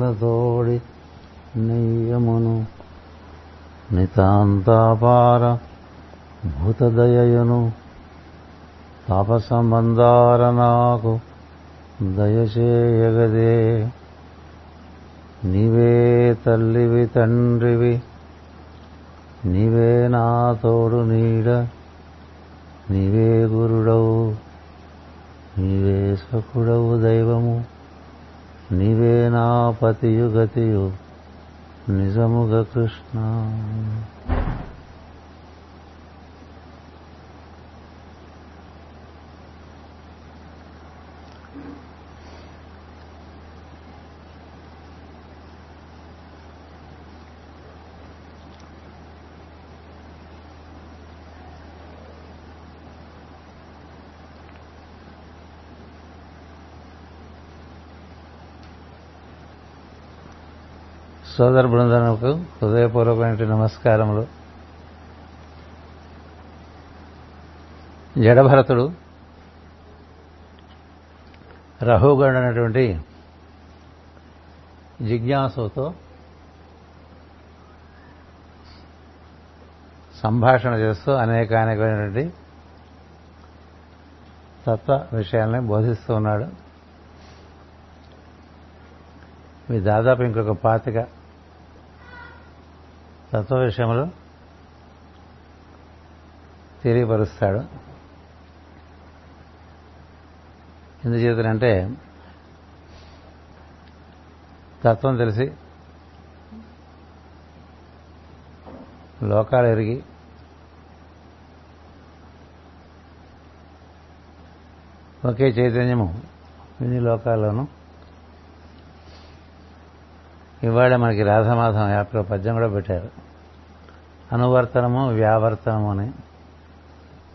తోడి నెయ్యమును నితాంతాపార భూతదయయును తాపసంబంధార నాకు దయచేయగదే. నీవే తల్లివి తండ్రివి నీవే నా తోడు నీడ నీవే గురుడవు నీవే సకుడవు దైవము. నీవే నా పతియు నిజముగ కృష్ణ. సోదర బృందనకు హృదయపూర్వకమైన నమస్కారములు. జడభరతుడు రహుగణ్ అనేటువంటి జిజ్ఞాసుతో సంభాషణ చేస్తూ అనేకానేకమైనటువంటి తత్వ విషయాల్ని బోధిస్తూ ఉన్నాడు. మీ దాదాపు ఇంకొక పాతిక తత్వ విషయంలో తెలియపరుస్తాడు. ఎందుచేతనంటే తత్వం తెలిసి లోకాలు ఎరిగి ఒకే చైతన్యము ఇన్ని లోకాల్లోనూ ఇవాళ మనకి రాధమాధం యాప్లో పద్యం కూడా పెట్టారు. అనువర్తనము వ్యావర్తనము అని.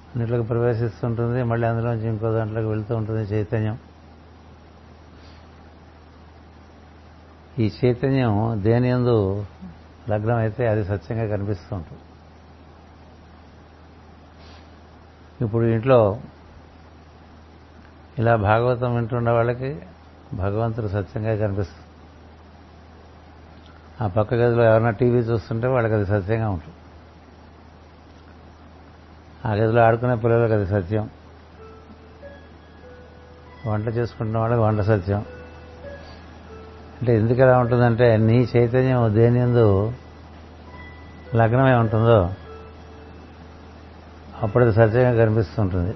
అన్నిట్లోకి ప్రవేశిస్తుంటుంది మళ్ళీ అందులోంచి ఇంకో దాంట్లోకి వెళుతూ ఉంటుంది చైతన్యం. ఈ చైతన్యం దేని ఎందు లగ్నం అయితే అది సత్యంగా కనిపిస్తూ ఉంటుంది. ఇప్పుడు ఇంట్లో ఇలా భాగవతం వింటున్న వాళ్ళకి భగవంతుడు సత్యంగా కనిపిస్తుంది ఆ పక్క గదిలో ఎవరైనా టీవీ చూస్తుంటే వాళ్ళకి అది సత్యంగా ఉంటుంది. ఆ గదిలో ఆడుకునే పిల్లలకు అది సత్యం. వంట చేసుకుంటున్న వాళ్ళకి వంట సత్యం. అంటే ఎందుకు ఎలా ఉంటుందంటే నీ చైతన్యం దేని ఎందు లగ్నమై ఉంటుందో అప్పుడు అది సత్యంగా కనిపిస్తుంటుంది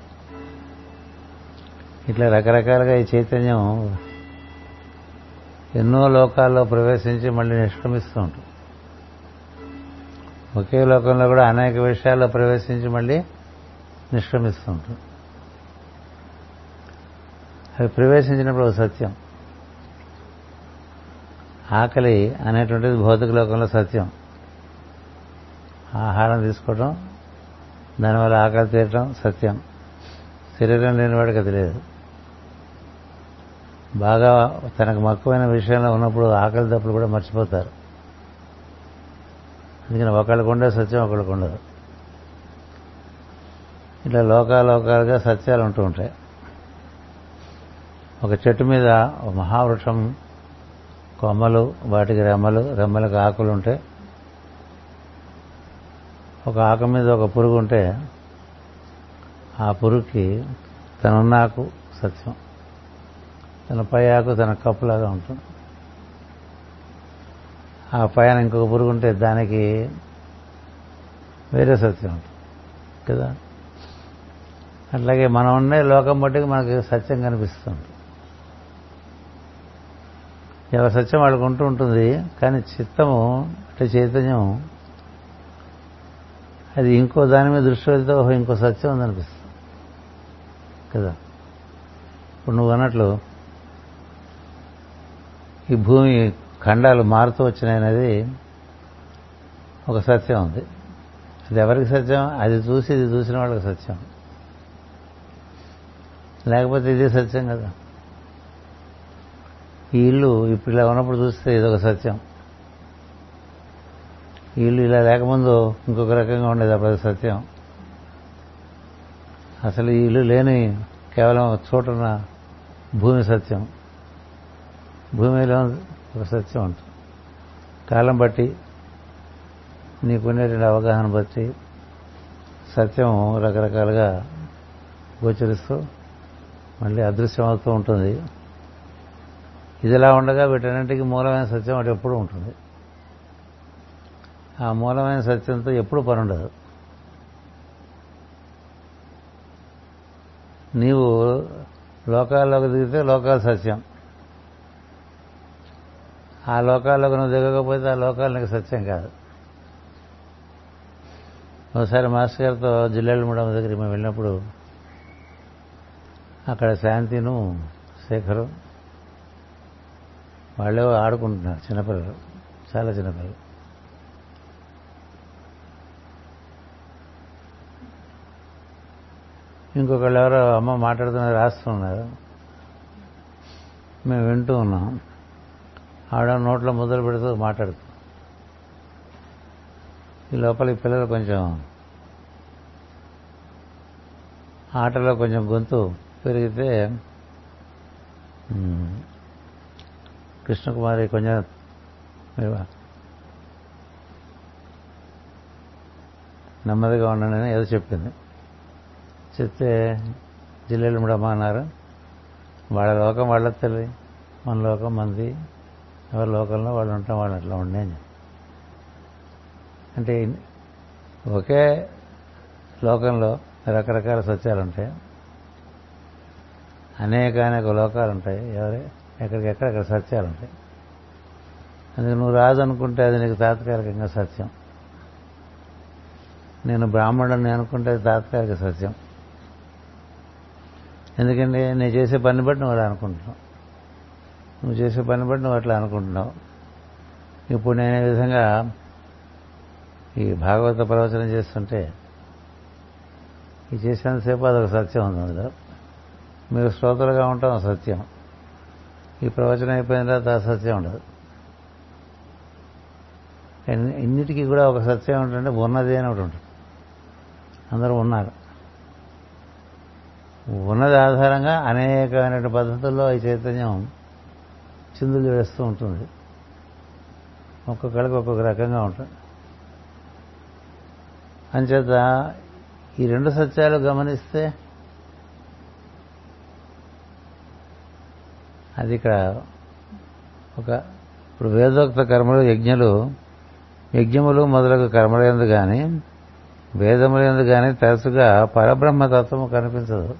ఇట్లా రకరకాలుగా ఈ చైతన్యం ఎన్నో లోకాల్లో ప్రవేశించి మళ్ళీ నిష్క్రమిస్తూ ఉంటుంది ఒకే లోకంలో కూడా అనేక విషయాల్లో ప్రవేశించి మళ్ళీ నిష్క్రమిస్తూ ఉంటుంది అవి ప్రవేశించినప్పుడు ఒక సత్యం. ఆకలి అనేటువంటిది భౌతిక లోకంలో సత్యం. ఆహారం తీసుకోవటం దానివల్ల ఆకలి తీరటం సత్యం. శరీరం లేని వాడికి అది లేదు. బాగా తనకు మక్కువైన విషయంలో ఉన్నప్పుడు ఆకలి తప్పులు కూడా మర్చిపోతారు. అందుకని ఒకళ్ళకు ఉండే సత్యం ఒకళ్ళకు ఉండదు. ఇట్లా లోకాలోకాలుగా సత్యాలు ఉంటూ ఉంటాయి. ఒక చెట్టు మీద ఒక మహావృక్షం కొమ్మలు వాటికి రెమ్మలు రెమ్మలకు ఆకులు ఉంటే ఒక ఆకు మీద ఒక పురుగు ఉంటే ఆ పురుగుకి తనున్నాకు సత్యం. తన పై ఆకు తన కప్పులాగా ఉంటుంది. ఆ పైన ఇంకొక పురుగు ఉంటే దానికి వేరే సత్యం ఉంటుంది. కదా? అట్లాగే మనం ఉండే లోకం బట్టి మనకి సత్యం కనిపిస్తుంది. ఎవరి సత్యం వాళ్ళకు ఉంటూ ఉంటుంది కానీ చిత్తము అంటే చైతన్యం అది ఇంకో దాని మీద దృష్టి వెళ్తే ఇంకో సత్యం ఉందనిపిస్తుంది. కదా? ఇప్పుడు నువ్వు అన్నట్లు ఈ భూమి ఖండాలు మారుతూ వచ్చినాయనేది ఒక సత్యం ఉంది. అది ఎవరికి సత్యం? అది చూసి ఇది చూసిన వాళ్ళకి సత్యం. లేకపోతే ఇది సత్యం కదా. ఈ ఇల్లు ఇప్పుడు ఇలా ఉన్నప్పుడు చూస్తే ఇదొక సత్యం. ఈ ఇల్లు ఇలా లేకముందు ఇంకొక రకంగా ఉండేది అప్పుడు సత్యం. అసలు ఈ ఇల్లు లేని కేవలం చోటున్న భూమి సత్యం. భూమిలో ఒక సత్యం ఉంటుంది. కాలం బట్టి నీకునేటువంటి అవగాహన బట్టి సత్యం రకరకాలుగా గోచరిస్తూ మళ్ళీ అదృశ్యం అవుతూ ఉంటుంది. ఇదిలా ఉండగా వీటన్నింటికి మూలమైన సత్యం అటు ఎప్పుడు ఉంటుంది. ఆ మూలమైన సత్యంతో ఎప్పుడు పని ఉండదు నీవు లోకాల్లోకి దిగితే లోకాల సత్యం. ఆ లోకాల్లోకి నువ్వు దిగకపోతే ఆ లోకాలు నీకు సత్యం కాదు. ఒకసారి మాస్టర్ గారితో జిల్లాల ముడమ దగ్గరికి మేము వెళ్ళినప్పుడు అక్కడ శాంతిను శేఖరు వాళ్ళే ఆడుకుంటున్నారు చిన్నపిల్లలు చాలా చిన్నపిల్లలు. ఇంకొకళ్ళు ఎవరో అమ్మ మాట్లాడుతున్నారు రాస్తున్నారు మేము వింటూ ఉన్నాం. ఆవిడ నోట్లో ముద్దలు పెడుతూ మాట్లాడుతూ ఈ లోపల ఈ పిల్లలు కొంచెం ఆటలో కొంచెం గొంతు పెరిగితే కృష్ణకుమారి కొంచెం నెమ్మదిగా ఉండండి ఏదో చెప్పింది. చెప్తే జిల్లాలు ముడమ్మ అన్నారు. వాళ్ళ లోకం వాళ్ళ తల్లి మన లోకం మంది ఎవరి లోకంలో వాళ్ళు ఉంటాం వాళ్ళు అట్లా ఉండే అంటే ఒకే లోకంలో రకరకాల సత్యాలు ఉంటాయి. అనేక అనేక లోకాలు ఉంటాయి. ఎవరి ఎక్కడికెక్కడెక్కడ సత్యాలు ఉంటాయి. అందుకు నువ్వు రాదు అనుకుంటే అది నీకు తాత్కాలికంగా సత్యం. నేను బ్రాహ్మణుడిని అనుకుంటే అది తాత్కాలిక సత్యం. ఎందుకంటే నేను చేసే పని బట్టి నువ్వు అలా అనుకుంటున్నావు. నువ్వు చేసే పని బట్టి నువ్వు అట్లా అనుకుంటున్నావు. ఇప్పుడు నేను ఈ విధంగా ఈ భాగవత ప్రవచనం చేస్తుంటే ఈ చేసేంతసేపు అదొక సత్యం ఉంది అందులో. మీరు శ్రోతలుగా ఉంటాం సత్యం. ఈ ప్రవచనం అయిపోయిన తర్వాత ఆ సత్యం ఉండదు. ఇన్నిటికీ కూడా ఒక సత్యం ఏంటంటే ఉన్నది అని ఒకటి ఉంటుంది. అందరూ ఉన్నారు. ఉన్నది ఆధారంగా అనేకమైన పద్ధతుల్లో ఈ చైతన్యం చిందులు వేస్తూ ఉంటుంది. ఒక్కొక్కడికి ఒక్కొక్క రకంగా ఉంటుంది అంచేత ఈ రెండు సత్యాలు గమనిస్తే అది ఇక్కడ ఒక ఇప్పుడు వేదోక్త కర్మలు యజ్ఞలు యజ్ఞములు మొదలగు కర్మలందు కానీ వేదములందు కానీ తరచుగా పరబ్రహ్మతత్వము కనిపించదు.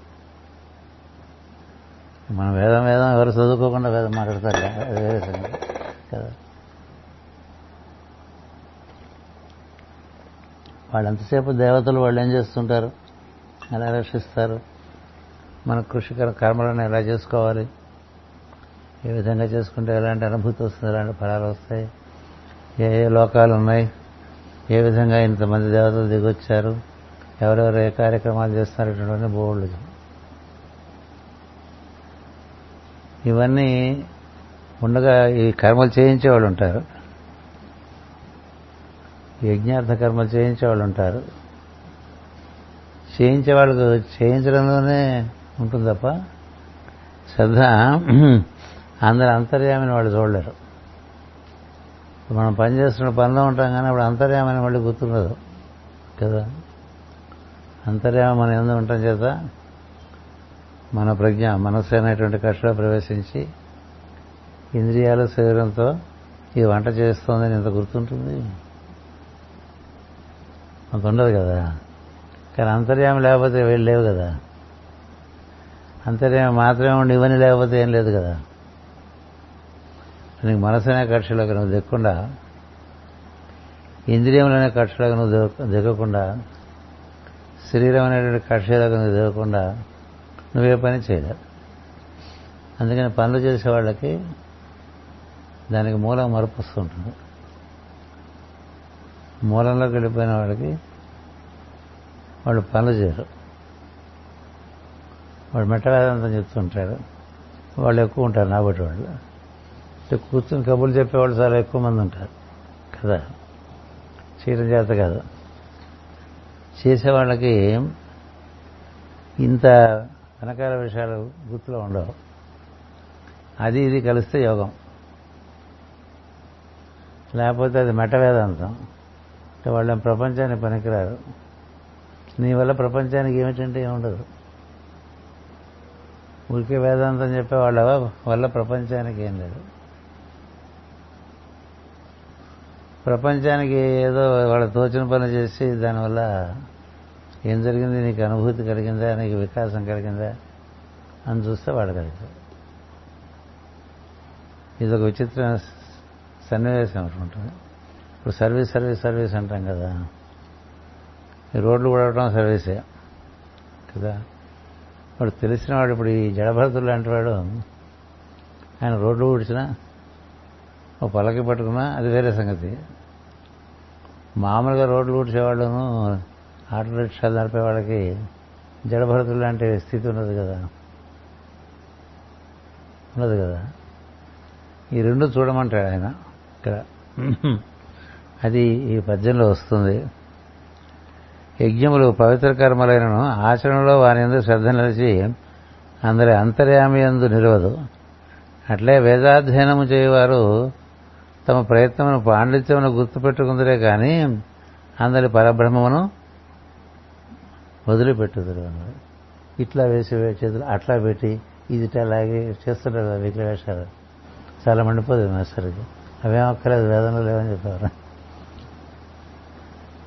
మనం వేదం వేదం ఎవరు చదువుకోకుండా వేదం మాట్లాడతారు. అదే విధంగా కదా. వాళ్ళంతసేపు దేవతలు వాళ్ళు ఏం చేస్తుంటారు? ఎలా రక్షిస్తారు? మన కృషికర కర్మలను ఎలా చేసుకోవాలి? ఏ విధంగా చేసుకుంటే ఎలాంటి అనుభూతి వస్తుంది? ఎలాంటి ఫలాలు వస్తాయి? ఏ ఏ లోకాలు ఉన్నాయి? ఏ విధంగా ఇంతమంది దేవతలు దిగొచ్చారు? ఎవరెవరు ఏ కార్యక్రమాలు చేస్తున్నారు? బోర్డు ఇవన్నీ ఉండగా ఈ కర్మలు చేయించేవాళ్ళు ఉంటారు. యజ్ఞార్థ కర్మలు చేయించేవాళ్ళు ఉంటారు. చేయించే వాళ్ళకు చేయించడంలోనే ఉంటుంది తప్ప శ్రద్ధ అందరి అంతర్యామిని వాళ్ళు చూడలేరు. మనం పని చేస్తున్న పనిలో ఉంటాం కానీ అప్పుడు అంతర్యామని మళ్ళీ గుర్తుండదు కదా. అంతర్యామం మనం ఎందుకు ఉంటాం చేత? మన ప్రజ్ఞ మనస్సు అనేటువంటి కక్షలో ప్రవేశించి ఇంద్రియాలు శరీరంతో ఈ వంట చేస్తోందని ఎంత గుర్తుంటుంది? అంత ఉండదు కదా. కానీ అంతర్యామి లేకపోతే వీళ్ళు లేవు కదా. అంతర్యామి మాత్రమే ఉండి ఇవన్నీ లేకపోతే ఏం లేదు కదా. నీకు మనసు కక్షలోకి నువ్వు దిక్కుండా ఇంద్రియములనే కక్షలోకి నువ్వు దిగకుండా శరీరం అనేటువంటి కక్షలోకి నువ్వు దిగకుండా నువ్వే పని చేయలేవు అందుకని పనులు చేసే వాళ్ళకి దానికి మూలం మరపు వస్తుంటుంది మూలంలోకి వెళ్ళిపోయిన వాళ్ళకి వాళ్ళు పనులు చేయరు. వాళ్ళు మెట్టవేదంతం చెప్తుంటారు వాళ్ళు ఎక్కువ ఉంటారు నాబట్టి వాళ్ళు. కూర్చుని కబుర్లు చెప్పేవాళ్ళు చాలా ఎక్కువ మంది ఉంటారు. కదా? చేయడం చేత కాదు. చేసేవాళ్ళకి ఇంత వెనకాల విషయాలు గుర్తులో ఉండవు. అది ఇది కలిస్తే యోగం. లేకపోతే అది మెట వేదాంతం. అంటే వాళ్ళ ప్రపంచానికి పనికిరారు. నీ వల్ల ప్రపంచానికి ఏమిటంటే ఏముండదు. ఊరికే వేదాంతం చెప్పే వాళ్ళ వల్ల ప్రపంచానికి ఏం లేదు. ప్రపంచానికి ఏదో వాళ్ళ తోచిన పని చేసి దానివల్ల ఏం జరిగింది? నీకు అనుభూతి కలిగిందా? నీకు వికాసం కలిగిందా? అని చూస్తే వాడు కలిగింది ఇది ఒక విచిత్ర సన్నివేశం అనుకుంటుంది ఇప్పుడు సర్వీస్ సర్వీస్ సర్వీస్ అంటాం కదా. ఈ రోడ్లు కూడవటం సర్వీసే కదా? ఇప్పుడు తెలిసిన వాడు ఇప్పుడు ఈ జడభరతులు లాంటి వాడు. ఆయన రోడ్లు ఊడ్చినా ఓ పలకి పట్టుకున్నా అది వేరే సంగతి. మామూలుగా రోడ్లు ఊడ్చేవాళ్ళను ఆటో రిక్షాలు నడిపే వాళ్ళకి జడభరతులు లాంటి స్థితి ఉన్నది కదా. ఉన్నది కదా. ఈ రెండు చూడమంటాడు ఆయన ఇక్కడ. అది ఈ పద్యంలో వస్తుంది. యజ్ఞములు పవిత్ర కర్మలైనను ఆచరణలో వారి ఎందు శ్రద్ధ నిలిచి అందరి అంతర్యామి ఎందు నిలవదు. అట్లే వేదాధ్యయనము చేయవారు తమ ప్రయత్నమును పాండిత్యమును గుర్తుపెట్టుకుందరే కానీ అందరి పరబ్రహ్మమును వదిలిపెట్టుదురు అన్నాడు ఇట్లా వేసి చేతులు అట్లా పెట్టి ఇది అలాగే చేస్తుంటారు కదా విగ్రహేశాలు చాలా మండిపోదు మాస్టర్కి అవేం అక్కర్లేదు వేదంలో లేవని చెప్పారు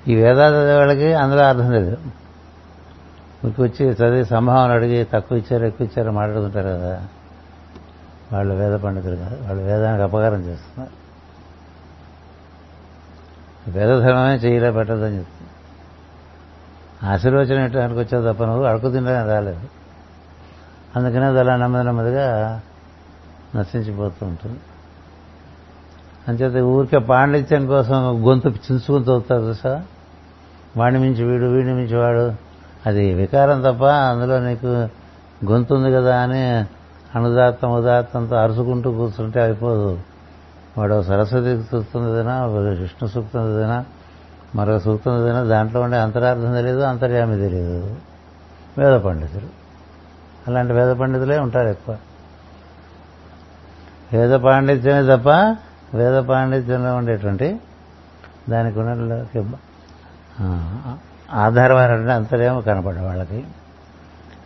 ఈ వేదాలు వాళ్ళకి అందులో అర్థం లేదు. మీకు వచ్చి చదివి సంభావన అడిగి తక్కువ ఇచ్చారు ఎక్కువ ఇచ్చారు మాట్లాడుతుంటారు కదా. వాళ్ళు వేద పండితులు కాదు వాళ్ళు వేదానికి అపకారం చేస్తున్నారు. వేదధర్మమే చేయలే పెట్టదని చెప్తుంది ఆశీర్వచనం ఎట్టడానికి వచ్చావు తప్ప నువ్వు అడుగు తినడానికి రాలేదు. అందుకనే అది అలా నెమ్మది నెమ్మదిగా నశించిపోతూ ఉంటుంది. అంచేత ఊరికే పాండిత్యం కోసం గొంతు చించుకుని చదువుతారు చూసా వాడిని మించి వీడు వీడిని మించి వాడు. అది వికారం తప్ప అందులో నీకు గొంతు ఉంది కదా అని అనుదాత్తం ఉదాత్తంతో అరుచుకుంటూ కూర్చుంటే అయిపోదు. వాడు సరస్వతి సూక్తం ఏదైనా విష్ణు సూక్తం ఏదైనా మరో సూక్తం ఏదైనా దాంట్లో ఉండే అంతరార్థం తెలియదు అంతర్యామి తెలియదు వేద పండితులు. అలాంటి వేద పండితులే ఉంటారు ఎక్కువ. వేద పాండిత్యమే తప్ప వేద పాండిత్యంలో ఉండేటువంటి దానికి ఉన్న ఆధారమైనటువంటి అంతర్యామ కనపడ్డ వాళ్ళకి.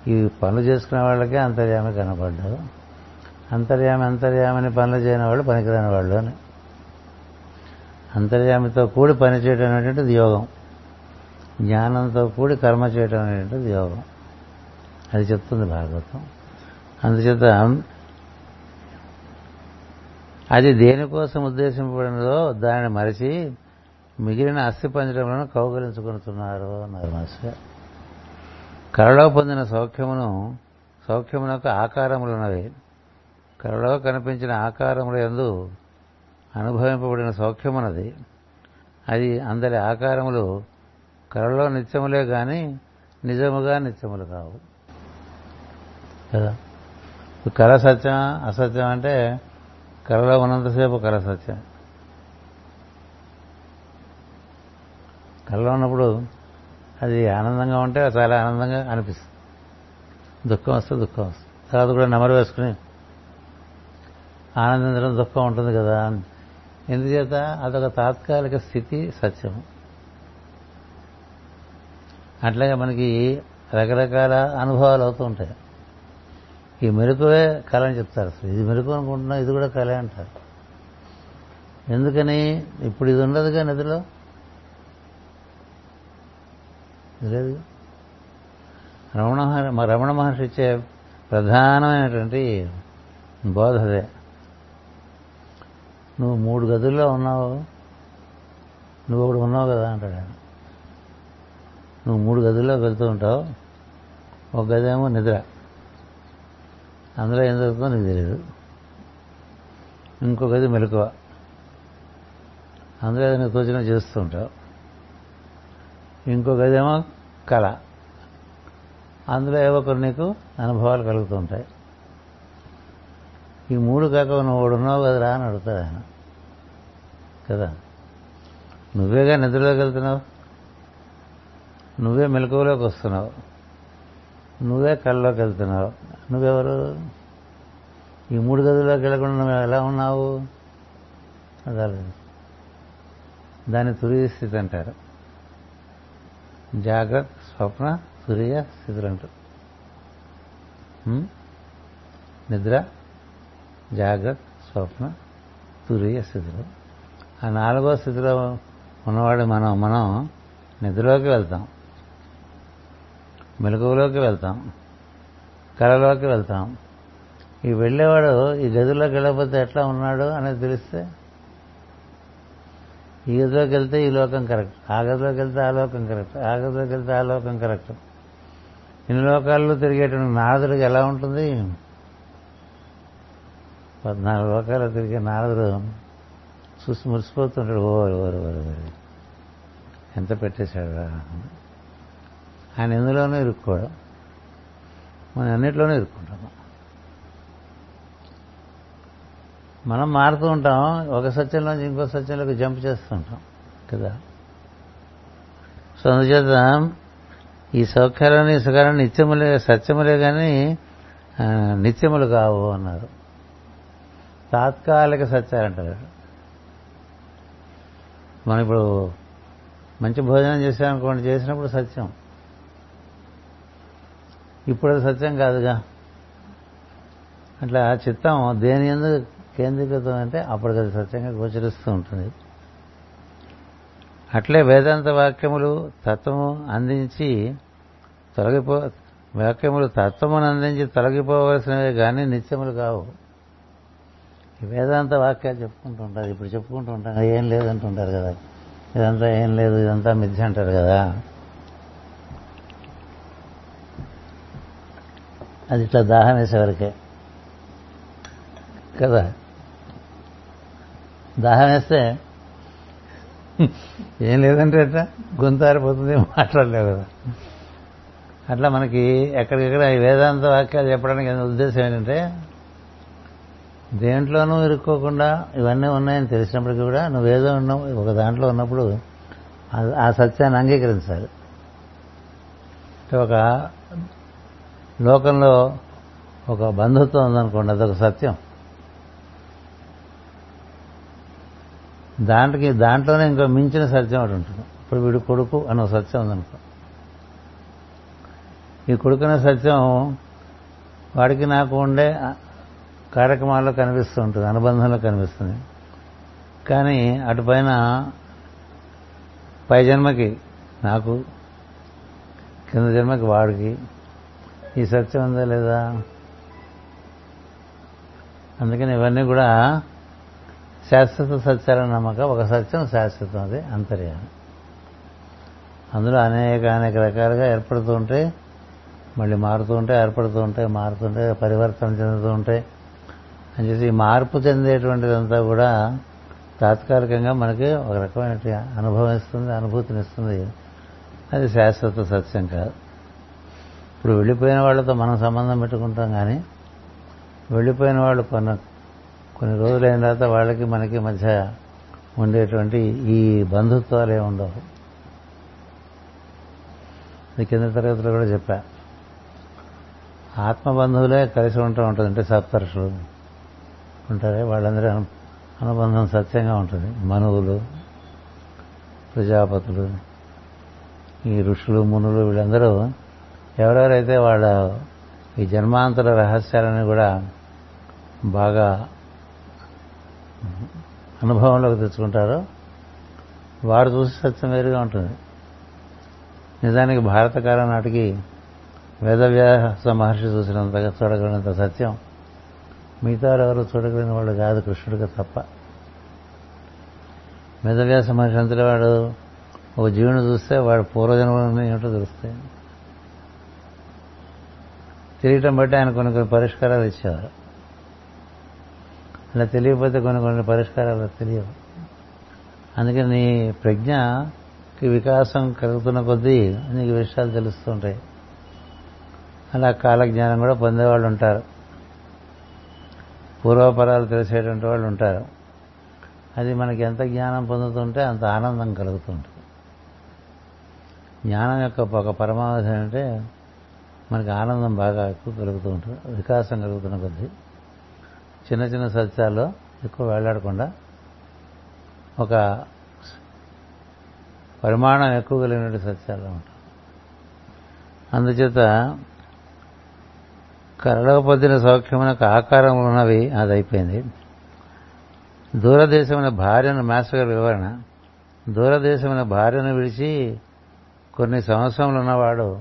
ఈ పనులు చేసుకునే వాళ్ళకి అంతర్యామి కనపడ్డారు అంతర్యామి అంతర్యామని పనులు చేయని వాళ్ళు పనికిరాని వాళ్ళు అని. అంతర్యామితో కూడి పని చేయడం అనేటువంటిది యోగం. జ్ఞానంతో కూడి కర్మ చేయడం అనేటువంటిది యోగం. అది చెప్తుంది భాగవతం. అందుచేత అది దేనికోసం ఉద్దేశింపబడినదో దానిని మరిచి మిగిలిన అస్థి పంజరములను కౌగలించుకుంటున్నారు అన్నారు మాస్టర్ కళలో పొందిన సౌఖ్యమును సౌఖ్యమునకు ఆకారములున్నవి. కళలో కనిపించిన ఆకారముల ఎందు అనుభవింపబడిన సౌఖ్యమున్నది. అది అందరి ఆకారములు కళలో నిత్యములే గాని నిజముగా నిత్యములు కావు. కదా? కళ సత్యం అసత్యం అంటే కళలో ఉన్నంతసేపు కళ సత్యం. కళలో ఉన్నప్పుడు అది ఆనందంగా ఉంటే చాలా ఆనందంగా అనిపిస్తుంది. దుఃఖం వస్తే దుఃఖం వస్తుంది. తర్వాత కూడా నెమరు వేసుకుని ఆనందించడం దుఃఖం ఉంటుంది కదా అని. ఎందుచేత? అదొక తాత్కాలిక స్థితి సత్యం అట్లాగే మనకి రకరకాల అనుభవాలు అవుతూ ఉంటాయి. ఈ మెరుకువే కళ అని చెప్తారు అసలు. ఇది మెరుకు అనుకుంటున్నా ఇది కూడా కళ అంటారు. ఎందుకని? ఇప్పుడు ఇది ఉండదుగా నదిలో లేదు. రమణ రమణ మహర్షి ఇచ్చే ప్రధానమైనటువంటి బోధ అదే. నువ్వు మూడు గదుల్లో ఉన్నావు. నువ్వు ఒకడు ఉన్నావు కదా అంటాడు. ఆయన నువ్వు మూడు గదుల్లో వెళ్తూ ఉంటావు. ఒక గదేమో నిద్ర. అందులో ఏం జరుగుతుందో నీకు తెలియదు ఇంకో గది మెలకువ. అందులో ఏదైనా తోచిన చేస్తూ ఉంటావు. ఇంకో గదేమో కళ. అందులో ఏవో కొన్ని నీకు అనుభవాలు కలుగుతూ ఉంటాయి. ఈ మూడు కాక నువ్వు ఉన్నావు కదరా అని అడుగుతాడు ఆయన. కదా? నువ్వేగా నిద్రలోకి వెళ్తున్నావు? నువ్వే మెలకువలోకి వస్తున్నావు? నువ్వే కళ్ళలోకి వెళ్తున్నావు? నువ్వెవరు? ఈ మూడు గదుల్లోకి వెళ్ళకుండా నువ్వు ఎలా ఉన్నావు? అదే దాన్ని తురియ స్థితి అంటారు. జాగ్రత్త స్వప్న తురియ స్థితులు అంటారు. నిద్ర జాగ్రత్త స్వప్న తురియ స్థితిలో. ఆ నాలుగో స్థితిలో ఉన్నవాడు మనం మనం నిద్రలోకి వెళ్తాం. మెలకువలోకి వెళ్తాం. కళలోకి వెళ్తాం. ఈ వెళ్ళేవాడు ఈ గదిలోకి వెళ్ళకపోతే ఎట్లా ఉన్నాడు అనేది తెలిస్తే? ఈ గదిలోకి వెళ్తే ఈ లోకం కరెక్ట్ ఆ గదిలోకి వెళ్తే ఆ లోకం కరెక్ట్ ఆ గదిలోకి వెళ్తే ఆ లోకం కరెక్ట్. ఇన్ని లోకాల్లో తిరిగేటువంటి నారదుడికి ఎలా ఉంటుంది? పద్నాలుగు లోకాలు తిరిగి నారదుడు చూసి మురిసిపోతుంటాడు ఓరు ఓరు ఓరు ఎంత పెట్టేశాడు రా ఆయన ఎందులోనూ ఇరుక్కోవడం మనం అన్నిట్లోనూ ఇరుక్కుంటాము మనం మారుతూ ఉంటాం ఒక సత్యంలోంచి ఇంకో సత్యంలోకి జంప్ చేస్తుంటాం కదా? సో అందుచేత ఈ సౌఖ్యాలని సుఖాలని నిత్యములే సత్యములే కానీ నిత్యములు కావు అన్నారు. తాత్కాలిక సత్యాలు అంటారు. మనం ఇప్పుడు మంచి భోజనం చేసామనుకోండి చేసినప్పుడు సత్యం. ఇప్పుడు అది సత్యం కాదుగా. అట్లా చిత్తం దేని ఎందుకు కేంద్రీకృతం అంటే అప్పటికి అది సత్యంగా గోచరిస్తూ ఉంటుంది. అట్లే వేదాంత వాక్యములు తత్వము అందించి తొలగిపో వాక్యములు తత్వమును అందించి తొలగిపోవలసినవే కానీ నిత్యములు కావు. వేదాంత వాక్యాలు చెప్పుకుంటూ ఉంటారు. ఇప్పుడు చెప్పుకుంటూ ఉంటారు ఏం లేదంటుంటారు కదా. ఇదంతా ఏం లేదు ఇదంతా మిథ్య అంటారు కదా. అది ఇట్లా దాహం వేసేవరకే. కదా? దాహం వేస్తే ఏం లేదంటే అట్లా గొంతారిపోతుంది మాట్లాడలేవు కదా. అట్లా మనకి ఎక్కడికెక్కడ ఈ వేదాంత వాక్యాలు చెప్పడానికి ఉద్దేశం ఏంటంటే దేంట్లోనూ ఇరుక్కోకుండా ఇవన్నీ ఉన్నాయని తెలిసినప్పటికీ కూడా నువ్వేదో ఉన్నావు ఒక దాంట్లో ఉన్నప్పుడు ఆ- సత్యాన్ని అంగీకరించాలి. ఒక లోకంలో ఒక బంధుత్వం ఉందనుకోండి అదొక సత్యం. దాంట్లోకి దాంట్లోనే ఇంకో మించిన సత్యం ఒకటి ఉంటుంది. ఇప్పుడు వీడు కొడుకు అనే ఒక సత్యం ఉందనుకో. ఈ కొడుకు అనే సత్యం వాడికి నాకు ఉండే కార్యక్రమాల్లో కనిపిస్తూ ఉంటుంది అనుబంధంలో కనిపిస్తుంది. కానీ అటుపైన పై జన్మకి నాకు కింద జన్మకి వాడికి ఈ సత్యం ఉందా లేదా? అందుకని ఇవన్నీ కూడా శాశ్వత సత్యాల నమ్మక ఒక సత్యం శాశ్వతం అది అంతర్యామి. అందులో అనేక అనేక రకాలుగా ఏర్పడుతూ ఉంటాయి మళ్ళీ మారుతూ ఉంటాయి ఏర్పడుతూ ఉంటాయి మారుతుంటాయి పరివర్తన చెందుతూ ఉంటాయి అని చెప్పి ఈ మార్పు చెందేటువంటిదంతా కూడా తాత్కాలికంగా మనకి ఒక రకమైన అనుభవం ఇస్తుంది అనుభూతినిస్తుంది అది శాశ్వత సత్యం కాదు. ఇప్పుడు వెళ్ళిపోయిన వాళ్ళతో మనం సంబంధం పెట్టుకుంటాం కానీ వెళ్ళిపోయిన వాళ్ళు కొన్ని కొన్ని రోజులైన తర్వాత వాళ్ళకి మనకి మధ్య ఉండేటువంటి ఈ బంధుత్వాలు ఏమి ఉండవు ఇది కింద తరగతిలో కూడా చెప్పా. ఆత్మబంధువులే కలిసి ఉంటా ఉంటుంది అంటే సప్తరుషులు. ఉంటారే వాళ్ళందరూ అను- అనుబంధం సత్యంగా ఉంటుంది. మనువులు ప్రజాపతులు ఈ ఋషులు మునులు వీళ్ళందరూ ఎవరెవరైతే వాళ్ళ ఈ జన్మాంతర రహస్యాలని కూడా బాగా అనుభవంలోకి తెచ్చుకుంటారో వారు చూసి సత్యం వేరుగా ఉంటుంది. నిజానికి భారతకాలం నాటికి వేదవ్యాస మహర్షి చూసినంతగా చూడగలిగినంత సత్యం మిగతా ఎవరు చూడగలిగిన వాళ్ళు కాదు కృష్ణుడికి తప్ప. వేదవ్యాస మహర్షి అంతటి వాడు ఒక జీవుని చూస్తే వాడు పూర్వజన్మలని ఏమిటో తెలుస్తాయి. తెలియటం బట్టి ఆయన కొన్ని కొన్ని పరిష్కారాలు ఇచ్చేవారు. అలా తెలియకపోతే కొన్ని కొన్ని పరిష్కారాలు తెలియవు. అందుకని నీ ప్రజ్ఞకి వికాసం కలుగుతున్న కొద్దీ నీకు విషయాలు తెలుస్తూ ఉంటాయి. అలా కాలజ్ఞానం కూడా పొందేవాళ్ళు ఉంటారు. పూర్వపరాలు తెలిసేటువంటి వాళ్ళు ఉంటారు. అది మనకి ఎంత జ్ఞానం పొందుతుంటే అంత ఆనందం కలుగుతుంటుంది. జ్ఞానం యొక్క ఒక పరమావధి అంటే మనకి ఆనందం బాగా ఎక్కువ కలుగుతూ ఉంటుంది వికాసం కలుగుతున్న కొద్దీ. చిన్న చిన్న సత్యాల్లో ఎక్కువ వేలాడకుండా ఒక పరిమాణం ఎక్కువ కలిగినటువంటి సత్యాల్లో ఉంటాం. అందుచేత కరలో పొద్దున సౌఖ్యమునకు ఆకారం ఉన్నవి అది అయిపోయింది దూరదేశమైన భార్యను మాస్టర్ గారి వివరణ. దూరదేశమైన భార్యను విడిచి కొన్ని సంవత్సరములు ఉన్నవాడు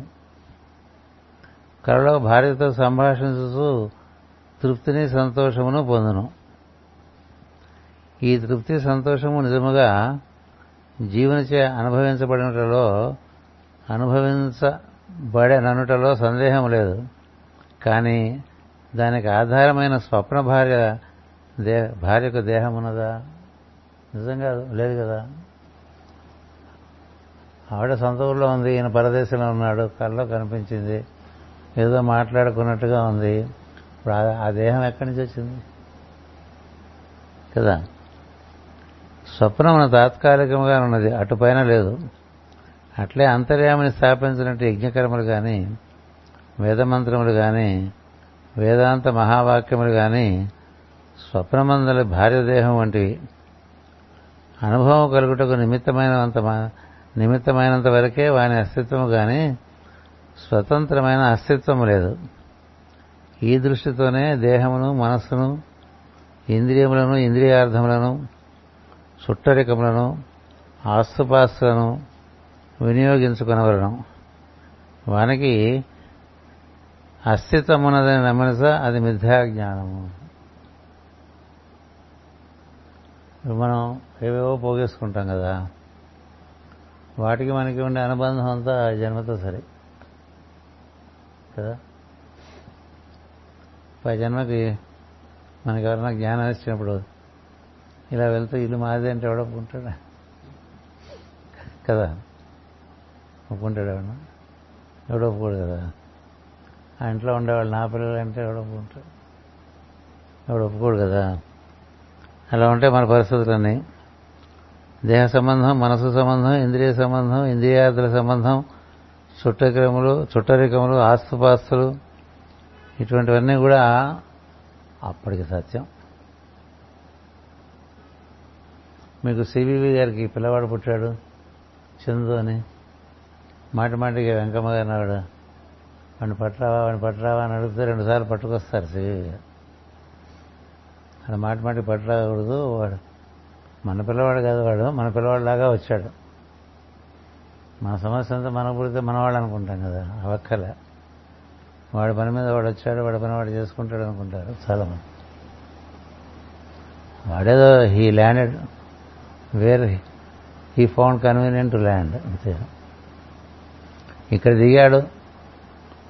కరలో భార్యతో సంభాషించుతూ తృప్తిని సంతోషమును పొందును. ఈ తృప్తి సంతోషము నిజముగా జీవనచే అనుభవించబడినటలో అనుభవించబడననుటలో సందేహం లేదు. కానీ దానికి ఆధారమైన స్వప్న భార్య దే భార్యకు దేహం ఉన్నదా? నిజంగా లేదు కదా. ఆవిడ సొంత ఊళ్ళో ఉంది ఈయన పరదేశంలో ఉన్నాడు కళ్ళలో కనిపించింది ఏదో మాట్లాడుకున్నట్టుగా ఉంది. ఇప్పుడు ఆ దేహం ఎక్కడి నుంచి వచ్చింది? కదా. స్వప్నమున తాత్కాలికంగా ఉన్నది అటుపైన లేదు. అట్లే అంతర్యామిని స్థాపించినట్టు యజ్ఞకర్మలు కానీ వేదమంత్రములు కానీ వేదాంత మహావాక్యములు కానీ స్వప్నమందలి భార్యదేహం వంటివి అనుభవం కలుగుటకు నిమిత్తమైనంత నిమిత్తమైనంత వరకే వాని అస్తిత్వము కానీ స్వతంత్రమైన అస్తిత్వం లేదు. ఈ దృష్టితోనే దేహమును మనస్సును ఇంద్రియములను ఇంద్రియార్థములను చుట్టరికములను ఆస్తుపాస్తులను వినియోగించుకునవలను. వానికి అస్తిత్వమున్నదని నమ్మనిస అది మిథ్యాజ్ఞానము. మనం ఏవేవో పోగేసుకుంటాం కదా. వాటికి మనకి ఉండే అనుబంధం అంతా జన్మతో సరే. కదా? పై జన్మకి మనకి ఎవరైనా జ్ఞానం ఇచ్చినప్పుడు ఇలా వెళ్తూ ఇల్లు మాదే అంటే ఎవడో ఒప్పుకుంటాడా? కదా? ఒప్పుకుంటాడు ఎవడన్నా? ఎవడో ఒప్పుకోడు కదా? ఆ ఇంట్లో ఉండేవాళ్ళు నా పిల్లలు అంటే ఎవడు ఒప్పుకుంటాడు ఎవడు ఒప్పుకోడు కదా? అలా ఉంటే మన పరిస్థితులన్నీ. దేహ సంబంధం మనసు సంబంధం ఇంద్రియ సంబంధం ఇంద్రియార్థుల సంబంధం చుట్టరికములు చుట్టరికములు ఆస్తుపాస్తులు ఇటువంటివన్నీ కూడా అప్పటికి సత్యం. మీకు సిబివి గారికి పిల్లవాడు పుట్టాడు చందు అని మాటి మాటికి వెంకమ్మ గారిని వాడిని పట్టరావా వాడిని పట్టరావా అని అడిగితే రెండుసార్లు పట్టుకొస్తారు సివివి గారు మాటి పట్టరాకూడదు వాడు మన పిల్లవాడు కాదు వాడు మన పిల్లవాడిలాగా వచ్చాడు. మన సమస్య అంతా మనకు పుడితే మనవాళ్ళు అనుకుంటాం కదా అవక్కల. వాడి పని మీద వాడు వచ్చాడు వాడి పని వాడు చేసుకుంటాడు అనుకుంటారు చాలా మంది వాడేదో he landed where he found convenient to land అంతే. ఇక్కడ దిగాడు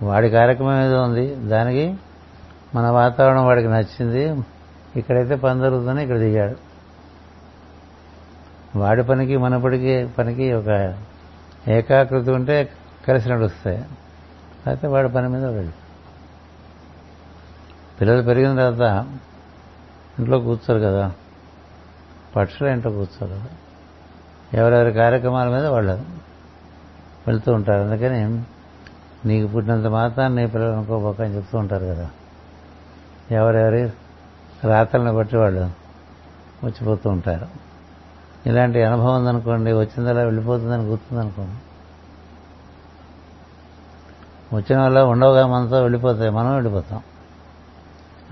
వాడి కార్యక్రమం ఏదో ఉంది. దానికి మన వాతావరణం వాడికి నచ్చింది. ఇక్కడైతే పని జరుగుతుందని ఇక్కడ దిగాడు. వాడి పనికి మన పనికి పనికి ఒక ఏకాకృతి ఉంటే కలిసి నడుస్తాయి. అయితే వాడి పని మీద వెళ్ళి. పిల్లలు పెరిగిన తర్వాత ఇంట్లో కూర్చోరు కదా. పక్షులు ఇంట్లో కూర్చోరు కదా. ఎవరెవరి కార్యక్రమాల మీద వాళ్ళు వెళ్తూ ఉంటారు. అందుకని నీకు పుట్టినంత మాత్రం నీ పిల్లలు అనుకోబోక అని చెప్తూ ఉంటారు కదా. ఎవరెవరి రాతలను బట్టి వాళ్ళు వచ్చిపోతూ ఉంటారు. ఇలాంటి అనుభవం ఉందనుకోండి వచ్చిందలా వెళ్ళిపోతుందని గుర్తుందనుకోండి. వచ్చిన వల్ల ఉండవుగా మనతో వెళ్ళిపోతాయి మనం వెళ్ళిపోతాం.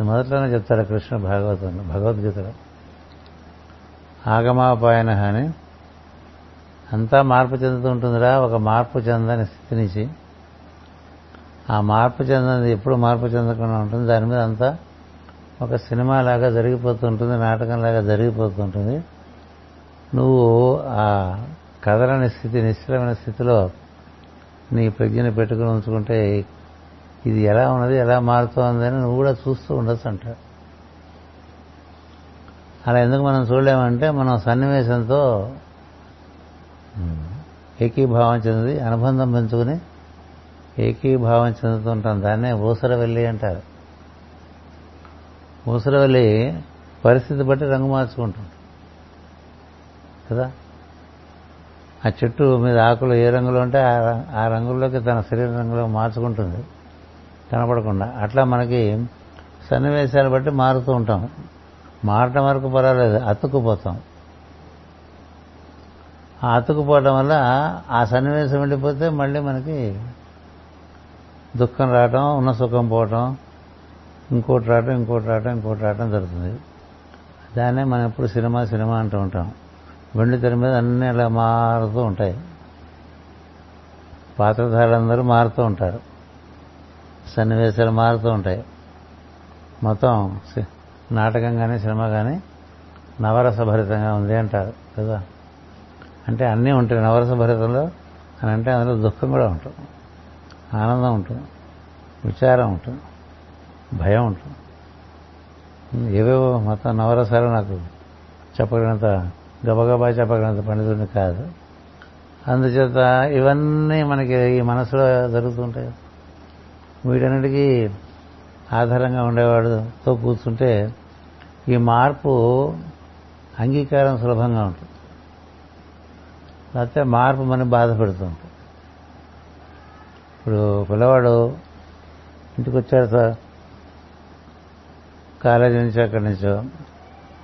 మొదట్లోనే చెప్తాడు కృష్ణ భాగవతంలో భగవద్గీతలో. ఆగమాపాయన అని అంతా మార్పు చెందుతూ ఉంటుందిరా ఒక మార్పు చెందని స్థితి నుంచి ఆ మార్పు చెందని ఎప్పుడు మార్పు చెందకుండా ఉంటుంది. దాని మీద అంతా ఒక సినిమా లాగా జరిగిపోతుంటుంది నాటకంలాగా జరిగిపోతుంటుంది. నువ్వు ఆ కదలని స్థితి నిశ్చలమైన స్థితిలో నీ ప్రజ్ఞని పెట్టుకుని ఉంచుకుంటే ఇది ఎలా ఉన్నది ఎలా మారుతోందని నువ్వు కూడా చూస్తూ ఉండొచ్చు అంట. అలా ఎందుకు మనం చూడలేమంటే మనం సన్నివేశంతో ఏకీభావం చెంది అనుబంధం పెంచుకుని ఏకీభావం చెందుతుంటాం. దాన్నే ఊసరవెల్లి అంటారు. ఊసరవెల్లి పరిస్థితి బట్టి రంగు మార్చుకుంటుంది. కదా? ఆ చెట్టు మీద ఆకులు ఏ రంగులో ఉంటే ఆ రంగుల్లోకి తన శరీర రంగులో మార్చుకుంటుంది. కనపడకుండా. అట్లా మనకి సన్నివేశాలు బట్టి మారుతూ ఉంటాం. మారటం వరకు పర్వాలేదు. అతుక్కుపోతాం. ఆ అతుకుపోవడం వల్ల ఆ సన్నివేశం వెళ్ళిపోతే మళ్ళీ మనకి దుఃఖం రావటం ఉన్న సుఖం పోవటం ఇంకోటి రావటం ఇంకోటి రావటం ఇంకోటి రావటం జరుగుతుంది. దాన్నే మనం ఎప్పుడు సినిమా సినిమా అంటూ ఉంటాం. వెండి తెర మీద అన్నీ అలా మారుతూ ఉంటాయి. పాత్రధారులందరూ మారుతూ ఉంటారు. సన్నివేశాలు మారుతూ ఉంటాయి. మొత్తం సి- నాటకం కానీ సినిమా కానీ నవరసభరితంగా ఉంది అంటారు కదా? అంటే అన్నీ ఉంటాయి నవరసభరితంలో అని అంటే అందులో దుఃఖం కూడా ఉంటుంది. ఆనందం ఉంటుంది విచారం ఉంటుంది భయం ఉంటుంది. ఏవేవో మొత్తం నవరసాలు నాకు చెప్పగలంత గబగబా చెప్పగలంత పండితుడిని కాదు. అందుచేత ఇవన్నీ మనకి ఈ మనసులో జరుగుతుంటాయి. వీటన్నిటికీ ఆధారంగా ఉండేవాడుతో కూర్చుంటే ఈ మార్పు అంగీకారం సులభంగా ఉంటుంది. లేకపోతే మార్పు మనం బాధ ఇప్పుడు పిల్లవాడు ఇంటికి వచ్చాడు సార్. కాలేజీ నుంచి అక్కడి నుంచో.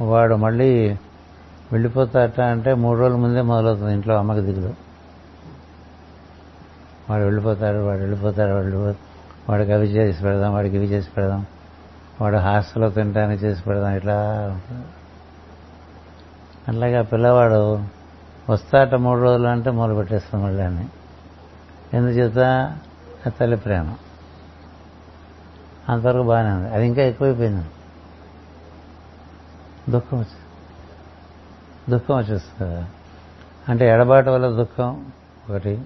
వాడు మళ్ళీ వెళ్ళిపోతాట అంటే మూడు రోజుల ముందే మొదలవుతుంది ఇంట్లో అమ్మకి దిగులు. వాడు వెళ్ళిపోతాడు వాడు వెళ్ళిపోతాడు వాడు వెళ్ళిపోతాడు వాడికి అవి చేసి పెడదాం వాడికి ఇవి చేసి పెడదాం. వాడు హాస్టల్లో తినడానికి చేసి పెడదాం ఇట్లా అట్లాగే ఆ పిల్లవాడు వస్తాట మూడు రోజులు అంటే మొదలు పెట్టేస్తాం మళ్ళీ అని ఎందుచేత? తల్లి ప్రేమ. అంతవరకు బాగానే ఉంది. అది ఇంకా ఎక్కువైపోయింది. దుఃఖం వచ్చి దుఃఖం వచ్చేస్తుంది కదా. అంటే ఎడబాటు వల్ల దుఃఖం ఒకటి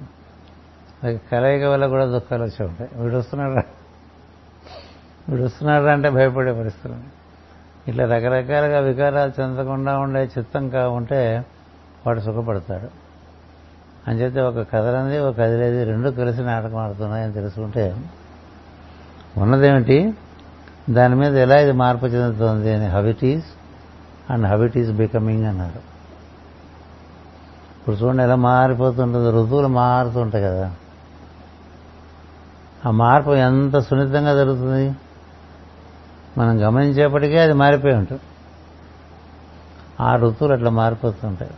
కలయిక వల్ల కూడా దుఃఖాలు వచ్చి ఉంటాయి. వీడు వస్తున్నాడు వీడు వస్తున్నాడు అంటే భయపడే పరిస్థితులు ఇట్లా రకరకాలుగా వికారాలు చెందకుండా ఉండే చిత్తం కా ఉంటే వాడు సుఖపడతాడు. అంచేత ఒక కదలనిది ఒక కదిలేది రెండు కలిసి నాటకం ఆడుతున్నాయని తెలుసుకుంటే ఉన్నదేమిటి? దాని మీద ఎలా ఇది మార్పు చెందుతుంది అని హబిటీస్ అండ్ హబిటీస్ బికమింగ్ అన్నారు. ఇప్పుడు చూడండి ఎలా మారిపోతుంటుంది. ఋతువులు మారుతుంటాయి కదా. ఆ మార్పు ఎంత సున్నితంగా జరుగుతుంది? మనం గమనించేప్పటికే అది మారిపోయి ఉంటుంది. ఆ ఋతువులు అట్లా మారిపోతుంటాయి.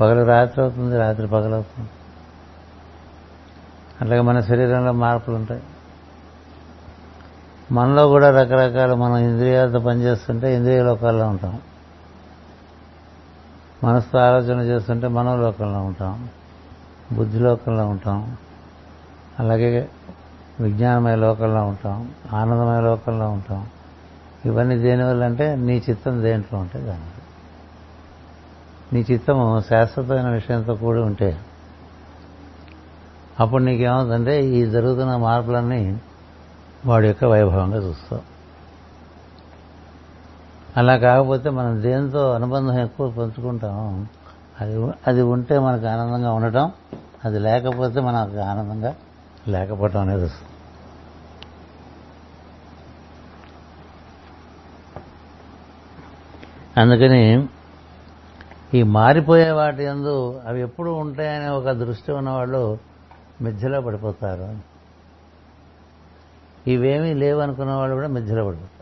పగలు రాత్రి అవుతుంది రాత్రి పగలవుతుంది అట్లాగే మన శరీరంలో మార్పులు ఉంటాయి. మనలో కూడా రకరకాల మనం ఇంద్రియాలతో పనిచేస్తుంటే ఇంద్రియ లోకాల్లో ఉంటాం. మనసుతో ఆలోచన చేస్తుంటే మనోలోకంలో ఉంటాం. బుద్ధి లోకంలో ఉంటాం. అలాగే విజ్ఞానమయ లోకంలో ఉంటాం. ఆనందమయ లోకంలో ఉంటాం. ఇవన్నీ దేనివల్ల అంటే నీ చిత్తం దేంట్లో ఉంటే దానివల్ల. నీ చిత్తము శాశ్వతమైన విషయంతో కూడి ఉంటే అప్పుడు నీకేమవుతుందంటే ఈ జరుగుతున్న మార్పులన్నీ వాడి యొక్క వైభవంగా చూస్తాం అలా కాకపోతే మనం దేంతో అనుబంధం ఎక్కువ పంచుకుంటాం అది అది ఉంటే మనకు ఆనందంగా ఉండటం అది లేకపోతే మనకు ఆనందంగా లేకపోవటం అనేది వస్తుంది. అందుకని ఈ మారిపోయే వాటి ఎందు అవి ఎప్పుడు ఉంటాయనే ఒక దృష్టి ఉన్నవాళ్ళు మధ్యలో పడిపోతారు. ఇవేమీ లేవనుకునేవాళ్ళు కూడా మధ్యలో పడిపోతారు.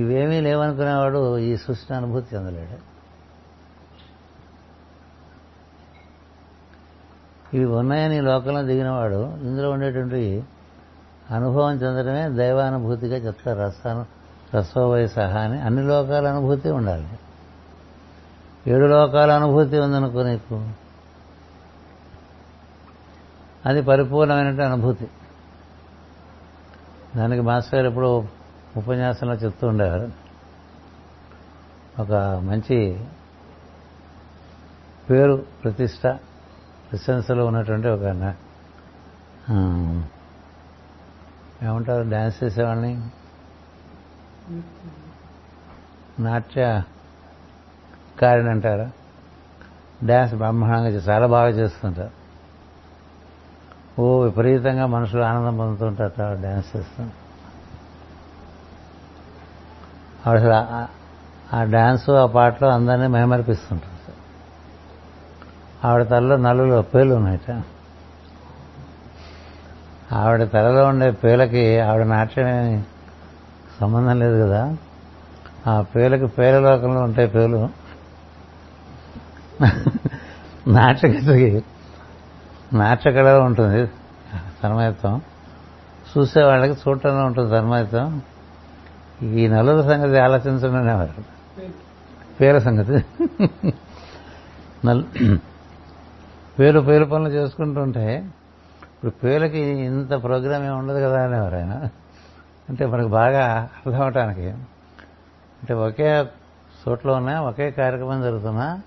ఇవేమీ లేవనుకునేవాడు ఈ సృష్టిని అనుభూతి చెందలేడు. ఇవి ఉన్నాయని లోకంలో దిగినవాడు ఇందులో ఉండేటువంటి అనుభవం చెందడమే దైవానుభూతిగా చెప్తారు రసాను రసోవయ సహా అని. అన్ని లోకాల అనుభూతి ఉండాలి. ఏడు లోకాల అనుభూతి ఉందనుకో నీకు. అది పరిపూర్ణమైనటువంటి అనుభూతి. దానికి మాస్టర్ గారు ఎప్పుడు ఉపన్యాసంలో చెప్తూ ఉండేవారు. ఒక మంచి పేరు ప్రతిష్ట ప్రశంసలో ఉన్నటువంటి ఒక ఏమంటారు? డ్యాన్స్ చేసేవాళ్ళని? నాట్య కారిణి అంటారు? డ్యాన్స్ బ్రహ్మాండంగా చాలా బాగా చేస్తుంటారు ఓ విపరీతంగా మనుషులు ఆనందం పొందుతుంటారు ఆవిడ డ్యాన్స్ చేస్తూ. ఆవిడ అసలు ఆ డ్యాన్స్ ఆ పాటలో అందరినీ మేమర్పిస్తుంటారు ఆవిడ తలలో నలుగురు పేలు ఉన్నాయట ఆవిడ తలలో ఉండే పేలకి ఆవిడ నాట్యమే సంబంధం లేదు కదా. ఆ పేలకి పేల లోకంలో ఉంటాయి పేలు. నాటకతకి నాట్యకళ ఉంటుంది తన్మయత్వం చూసేవాళ్ళకి చూడటంలో ఉంటుంది తన్మయత్వం ఈ నలుగురు సంగతి ఆలోచించడం అనేవారు పేర సంగతి. నల్ పేరు పేరు పనులు చేసుకుంటుంటే ఇప్పుడు పేరుకి ఇంత ప్రోగ్రామ్ ఏమి ఉండదు కదా అనేవారు ఆయన. అంటే మనకు బాగా అర్థం అవటానికి అంటే ఒకే చోట్లో ఉన్నా ఒకే కార్యక్రమం జరుగుతున్నా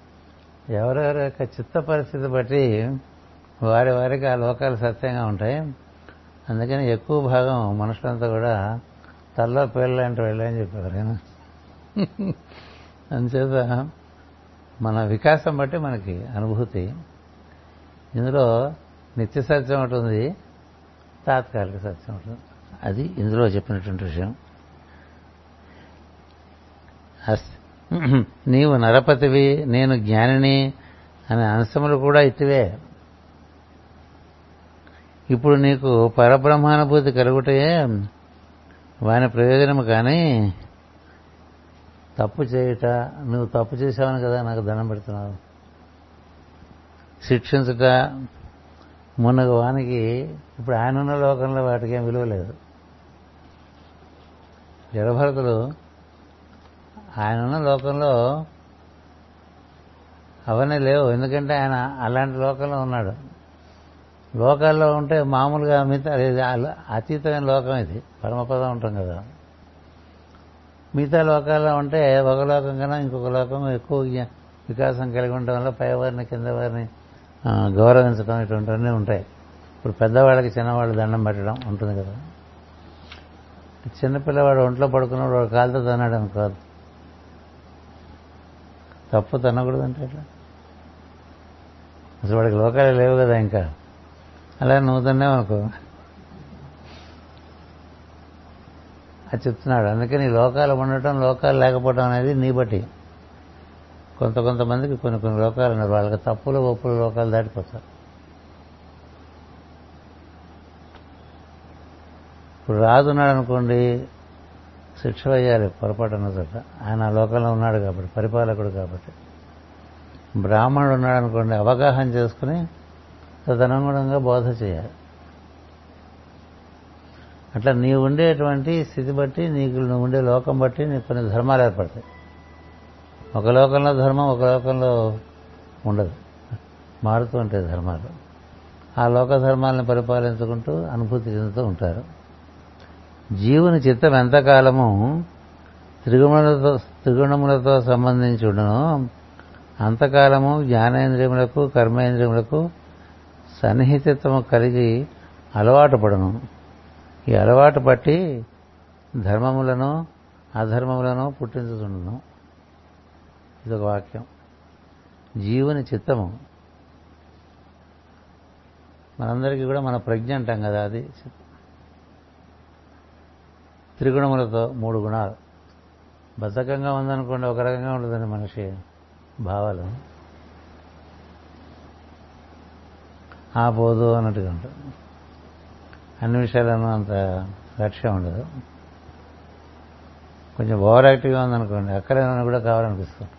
ఎవరెవరి యొక్క చిత్త పరిస్థితి బట్టి వారి వారికి ఆ లోకాలు సత్యంగా ఉంటాయి. అందుకని ఎక్కువ భాగం మనుషులంతా కూడా తల్లో పేర్లు వెళ్ళని చెప్పారు కదా అందుచేత మన వికాసం బట్టి మనకి అనుభూతి. ఇందులో నిత్య సత్యం ఉంటుంది తాత్కాలిక సత్యం ఉంటుంది అది ఇందులో చెప్పినటువంటి విషయం. నీవు నరపతివి నేను జ్ఞానిని అనే అంశములు కూడా ఇటువే ఇప్పుడు నీకు పరబ్రహ్మానుభూతి కలుగుటే వాని ప్రయోజనము కానీ తప్పు చేయుట నువ్వు తప్పు చేశావని కదా నాకు దండం పెడుతున్నావు. శిక్షించుట మునగ వానికి ఇప్పుడు ఆయనున్న లోకంలో వాటికి ఏం విలువ లేదు. జడభరతులు ఆయనున్న లోకంలో అవన్నీ లేవు. ఎందుకంటే ఆయన అలాంటి లోకంలో ఉన్నాడు. లోకాల్లో ఉంటే మామూలుగా మిగతా అతీతమైన లోకం ఇది. పరమపదం ఉంటాం కదా. మిగతా లోకాల్లో ఉంటే ఒక లోకం కన్నా ఇంకొక లోకం ఎక్కువ వికాసం కలిగి ఉండటం వల్ల పైవారిని కింద వారిని గౌరవించడం ఇటువంటివన్నీ ఉంటాయి. ఇప్పుడు పెద్దవాళ్ళకి చిన్నవాళ్ళు దండం పెట్టడం ఉంటుంది కదా. చిన్నపిల్లవాడు ఒంట్లో పడుకున్నవాడు వాడు కాలుతో తన్నాడు అనుకోదు తప్పు తన్నకూడదు అంటే ఎట్లా? అసలు వాడికి లోకాలే లేవు కదా ఇంకా. అలా నువ్వు తన్నావు అనుకో. అది చెప్తున్నాడు. అందుకని లోకాలు ఉండటం లోకాలు లేకపోవడం అనేది నీ బట్టి. కొంత కొంతమందికి కొన్ని కొన్ని లోకాలు ఉన్నారు వాళ్ళకి తప్పులు ఒప్పులు లోకాలు దాటిపోతారు. ఇప్పుడు రాదున్నాడు అనుకోండి శిక్ష వేయాలి పొరపాటు చోట ఆయన ఆ లోకంలో ఉన్నాడు కాబట్టి పరిపాలకుడు కాబట్టి. బ్రాహ్మణుడు ఉన్నాడు అనుకోండి అవగాహన చేసుకుని తదనుగుణంగా బోధ చేయాలి. అట్లా నీ ఉండేటువంటి స్థితి బట్టి నీకు నువ్వు ఉండే లోకం బట్టి నీకు కొన్ని ధర్మాలు ఏర్పడతాయి. ఒక లోకంలో ధర్మం ఒక లోకంలో ఉండదు. మారుతూ ఉంటాయి ధర్మాలు. ఆ లోక ధర్మాలను పరిపాలించుకుంటూ అనుభూతి చెందుతూ ఉంటారు. జీవుని చిత్తం ఎంతకాలము త్రిగుణములతో త్రిగుణములతో సంబంధించి ఉండను. అంతకాలము జ్ఞానేంద్రియములకు కర్మేంద్రియములకు సన్నిహితత్వము కలిగి అలవాటు పడను. ఈ అలవాటు పట్టి ధర్మములను అధర్మములను పుట్టించుతుండను ఇదొక వాక్యం. జీవుని చిత్తము. మనందరికీ కూడా మన ప్రజ్ఞ అంటాం కదా అది. చిత్తం త్రిగుణములతో మూడు గుణాలు. బద్ధకంగా ఉందనుకోండి ఒక రకంగా ఉంటుందండి మనిషి భావాలు. ఆ పోదు అన్నట్టుగా ఉంటుంది. అన్ని విషయాలను అంత లక్ష్యం ఉండదు. కొంచెం ఓవర్ యాక్టివ్గా ఉందనుకోండి అక్కడైనా కూడా కావాలనిపిస్తుంది.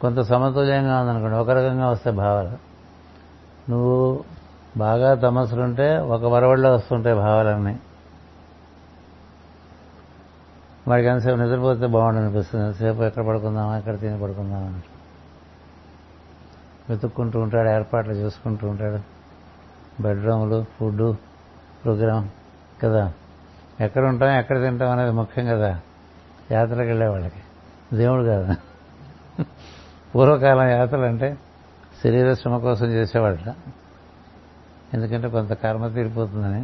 కొంత సమతుల్యంగా ఉందనుకోండి ఒక రకంగా వస్తే భావాలు. నువ్వు బాగా తమస్సులుంటే ఒక వరవడిలో వస్తుంటాయి భావాలన్నీ. వాడికి ఎంతసేపు నిద్రపోతే బాగుండు అనిపిస్తుంది ఎంతసేపు ఎక్కడ పడుకుందామా ఎక్కడ తిని పడుకుందామా వెతుక్కుంటూ ఉంటాడు ఏర్పాట్లు చేసుకుంటూ ఉంటాడు. బెడ్రూములు ఫుడ్ ప్రోగ్రాం కదా. ఎక్కడ ఉంటాం ఎక్కడ తింటాం అనేది ముఖ్యం కదా. యాత్రకి వెళ్ళే వాళ్ళకి. దేవుడు కదా. పూర్వకాలం యాత్రలు అంటే శరీర శ్రమ కోసం చేసేవాళ్ళ ఎందుకంటే కొంత కర్మ తీరిపోతుందని.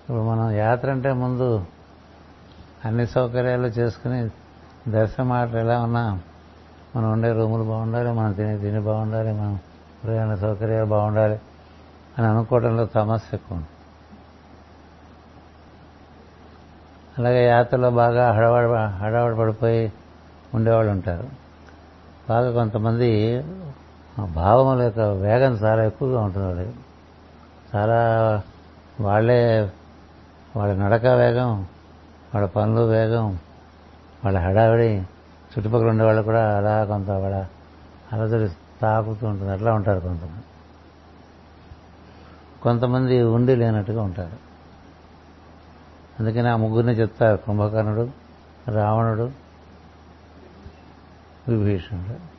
ఇప్పుడు మనం యాత్ర అంటే ముందు అన్ని సౌకర్యాలు చేసుకుని దర్శనం ఆటలు ఎలా ఉన్నా మనం ఉండే రూములు బాగుండాలి మనం తినే తిని బాగుండాలి మనం ప్రయాణ సౌకర్యాలు బాగుండాలి అని అనుకోవడంలో సమస్య ఎక్కువ అలాగే యాత్రలో బాగా హడవాడ హడావడ పడిపోయి ఉండేవాళ్ళు ఉంటారు. బాగా కొంతమంది భావముల యొక్క వేగం చాలా ఎక్కువగా ఉంటుంది వాళ్ళకి చాలా వాళ్ళే వాళ్ళ నడక వేగం వాళ్ళ పనులు వేగం వాళ్ళ హడావిడి చుట్టుపక్కల ఉండేవాళ్ళు కూడా అలా కొంత వాళ్ళ అలజడి తాకుతూ ఉంటుంది. అట్లా ఉంటారు కొంతమంది. కొంతమంది ఉండి లేనట్టుగా ఉంటారు. అందుకని ఆ ముగ్గురిని చెప్తారు కుంభకర్ణుడు రావణుడు విభీషణుడు.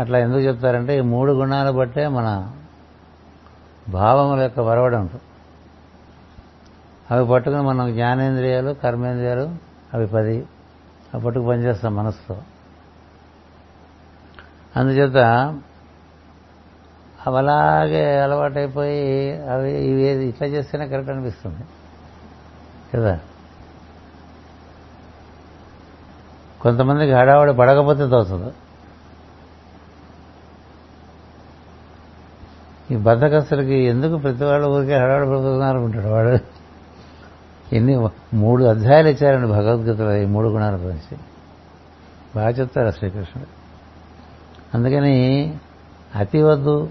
అట్లా ఎందుకు చెప్తారంటే ఈ మూడు గుణాలు బట్టే మన భావముల యొక్క వరవడం ఉంటుంది అవి పట్టుకుని మనం జ్ఞానేంద్రియాలు కర్మేంద్రియాలు అవి పది అవి పట్టుకు పనిచేస్తాం మనసుతో అందుచేత అవి అలాగే అలవాటైపోయి అవి ఇవి ఇట్లా చేస్తేనే కరెక్ట్ అనిపిస్తుంది. కదా? కొంతమందికి హడావుడి పడకపోతే తోచదు. ఈ బద్దకస్తులకి ఎందుకు ప్రతి వాళ్ళు ఊరికే హడాడు పడుతున్నారు అనుకుంటాడు వాడు? ఎన్ని మూడు అధ్యాయాలు ఇచ్చారండి భగవద్గీతలో ఈ మూడు గుణాల గురించి. బాగా చెప్తారు శ్రీకృష్ణుడు. అందుకని అతి వద్దు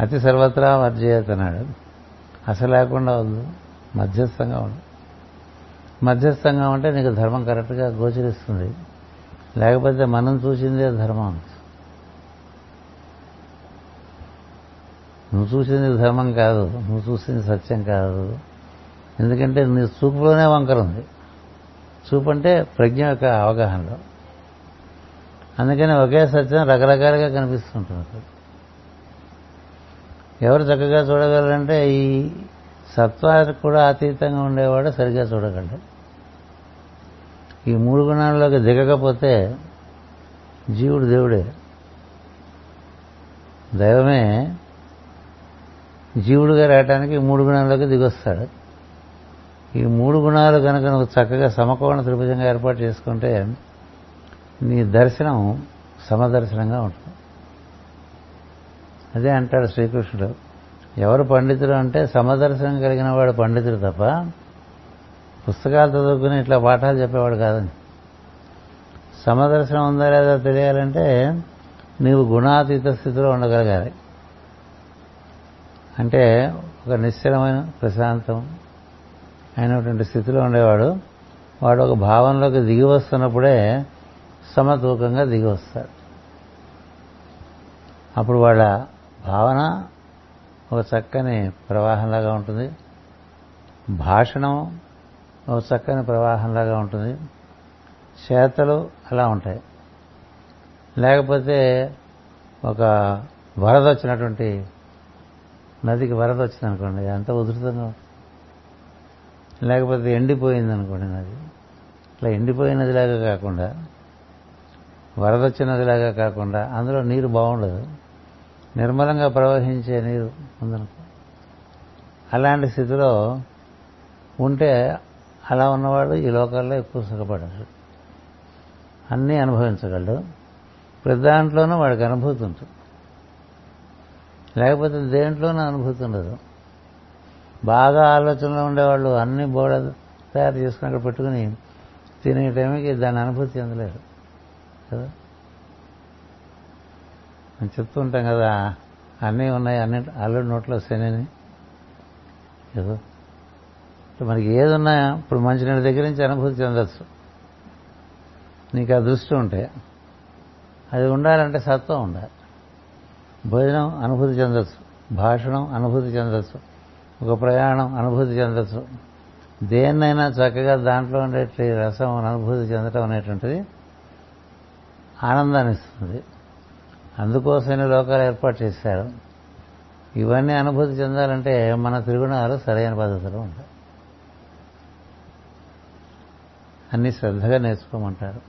అతి సర్వత్రా మధ్యతన్నాడు అసలు లేకుండా వద్దు మధ్యస్థంగా ఉండు. మధ్యస్థంగా ఉంటే నీకు ధర్మం కరెక్ట్గా గోచరిస్తుంది. లేకపోతే మనం చూసిందే ధర్మం. నువ్వు చూసింది ధర్మం కాదు నువ్వు చూసింది సత్యం కాదు. ఎందుకంటే నీ చూపులోనే వంకర ఉంది. చూపు అంటే ప్రజ్ఞ యొక్క అవగాహనలో. అందుకని ఒకే సత్యం రకరకాలుగా కనిపిస్తుంటుంది. ఎవరు చక్కగా చూడగలరంటే ఈ సత్వానికి కూడా అతీతంగా ఉండేవాడు సరిగ్గా చూడగలడు. ఈ మూడు గుణాల్లోకి దిగకపోతే జీవుడు దేవుడే. దైవమే జీవుడుగా రావటానికి మూడు గుణాల్లోకి దిగొస్తాడు. ఈ మూడు గుణాలు కనుక నువ్వు చక్కగా సమకోణ త్రిభుజంగా ఏర్పాటు చేసుకుంటే నీ దర్శనం సమదర్శనంగా ఉంటుంది. అదే అంటాడు శ్రీకృష్ణుడు. ఎవరు పండితుడు అంటే సమదర్శనం కలిగిన వాడు పండితుడు తప్ప పుస్తకాలు చదువుకుని ఇట్లా పాఠాలు చెప్పేవాడు కాదని సమదర్శనం ఉందా లేదా తెలియాలంటే నీవు గుణాతీత స్థితిలో ఉండగలగాలి. అంటే ఒక నిశ్చలమైన ప్రశాంతం అయినటువంటి స్థితిలో ఉండేవాడు. వాడు ఒక భావంలోకి దిగి వస్తున్నప్పుడే సమతూకంగా దిగి వస్తాడు. అప్పుడు వాళ్ళ భావన ఒక చక్కని ప్రవాహంలాగా ఉంటుంది. భాషణం ఒక చక్కని ప్రవాహంలాగా ఉంటుంది. చేతలు అలా ఉంటాయి. లేకపోతే ఒక వరద వచ్చినటువంటి నదికి వరద వచ్చింది అనుకోండి అంత ఉధృతంగా లేకపోతే ఎండిపోయింది అనుకోండి నది. ఇట్లా ఎండిపోయిన నదిలాగా కాకుండా వరద వచ్చిన నదిలాగా కాకుండా అందులో నీరు బాగుండదు. నిర్మలంగా ప్రవహించే నీరు ఉందనుకో. అలాంటి స్థితిలో ఉంటే అలా ఉన్నవాడు ఈ లోకాల్లో ఎక్కువ సుఖపడరు అన్నీ అనుభవించగలడు. ప్రతి దాంట్లోనూ వాడికి అనుభూతి ఉంటుంది. లేకపోతే దేంట్లోనూ అనుభూతి ఉండదు బాగా ఆలోచనలో ఉండేవాళ్ళు అన్ని బోడ తయారు చేసుకుని అక్కడ పెట్టుకుని తినే టైంకి దాని అనుభూతి చెందలేరు కదా? మనం చెప్తూ ఉంటాం కదా అన్నీ ఉన్నాయి అన్ని అల్లుడి నోట్లో శనిని. ఏదో? మనకి ఏది ఉన్నాయా ఇప్పుడు మంచినీళ్ళ దగ్గర నుంచి అనుభూతి చెందచ్చు. నీకు ఆ దృష్టి ఉంటే. అది ఉండాలంటే సత్వం ఉండాలి. భోజనం అనుభూతి చెందొచ్చు. భాషణం అనుభూతి చెందొచ్చు. ఒక ప్రయాణం అనుభూతి చెందొచ్చు. దేన్నైనా చక్కగా దాంట్లో ఉండే రసం అనుభూతి చెందటం అనేటువంటిది ఆనందాన్ని ఇస్తుంది. అందుకోసమే లోకాలు ఏర్పాటు చేశారు. ఇవన్నీ అనుభూతి చెందాలంటే మన త్రిగుణాలు సరైన పద్ధతిలో ఉంటాయి. అన్ని శ్రద్ధగా నేర్చుకోమంటారు.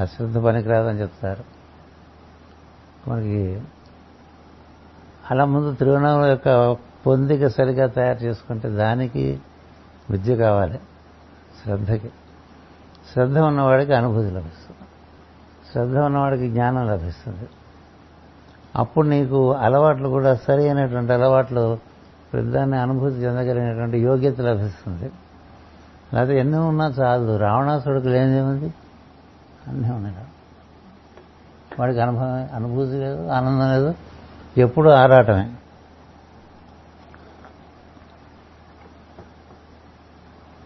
అశ్రద్ధ పనికిరాదని చెప్తారు. మనకి అలా ముందు త్రిగుణాల యొక్క పొందిక సరిగా తయారు చేసుకుంటే దానికి విద్య కావాలి శ్రద్ధకి. శ్రద్ధ ఉన్నవాడికి అనుభూతి లభిస్తుంది. శ్రద్ధ ఉన్నవాడికి జ్ఞానం లభిస్తుంది. అప్పుడు నీకు అలవాట్లు కూడా సరి అయినటువంటి అలవాట్లు పెద్దాన్ని అనుభూతి చెందగలిగినటువంటి యోగ్యత లభిస్తుంది. లేకపోతే ఎన్ని ఉన్నా చాలదు రావణాసుడికి లేనిదేముంది? అన్నీ ఉన్నాయి. వాడికి అనుభవం అనుభూతి లేదు ఆనందం లేదు. ఎప్పుడు ఆరాటమే.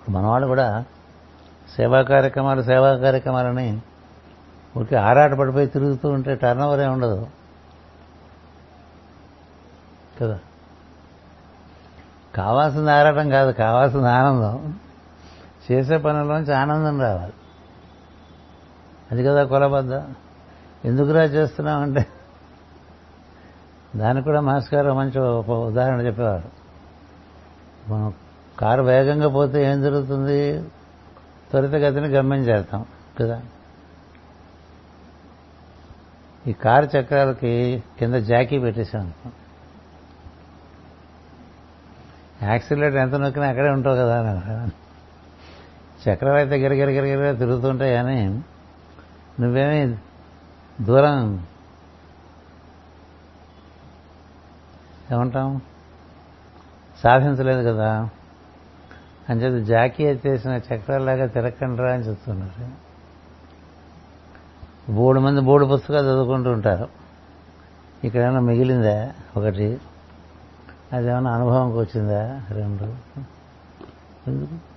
మనవాళ్ళు కూడా సేవా కార్యక్రమాలు సేవా కార్యక్రమాలని ఊరికి ఆరాట పడిపోయి తిరుగుతూ ఉంటే టర్న్ ఓవర్ ఏమి ఉండదు. కదా? కావాల్సింది ఆరాటం కాదు కావాల్సింది ఆనందం. చేసే పనుల్లోంచి ఆనందం రావాలి. అది కదా కొలబద్ద ఎందుకురా చేస్తున్నామంటే దానికి కూడా మాస్ గారు మంచి ఒక ఉదాహరణ చెప్పేవారు. మనం కారు వేగంగా పోతే ఏం జరుగుతుంది? త్వరితగతిని గమ్యం చేస్తాం కదా? ఈ కారు చక్రాలకి కింద జాకీ పెట్టేసాం యాక్సిలేటర్ ఎంత నొక్కినా అక్కడే ఉంటావు కదా అని చక్రాలు అయితే గిరగిరగిరగిరగా తిరుగుతుంటాయి కానీ నువ్వేమీ దూరం. ఏమంటాం? సాధించలేదు కదా. అని చెప్పి జాకీ ఎత్తేసిన చక్రాల్లాగా తిరక్కండిరా అని చెప్తున్నారు. మూడు మంది మూడు పుస్తకాలు చదువుకుంటూ ఉంటారు. ఇక్కడ మిగిలిందా? ఒకటి. అదేమన్నా అనుభవంకి వచ్చిందా? రెండు. ఎందుకు?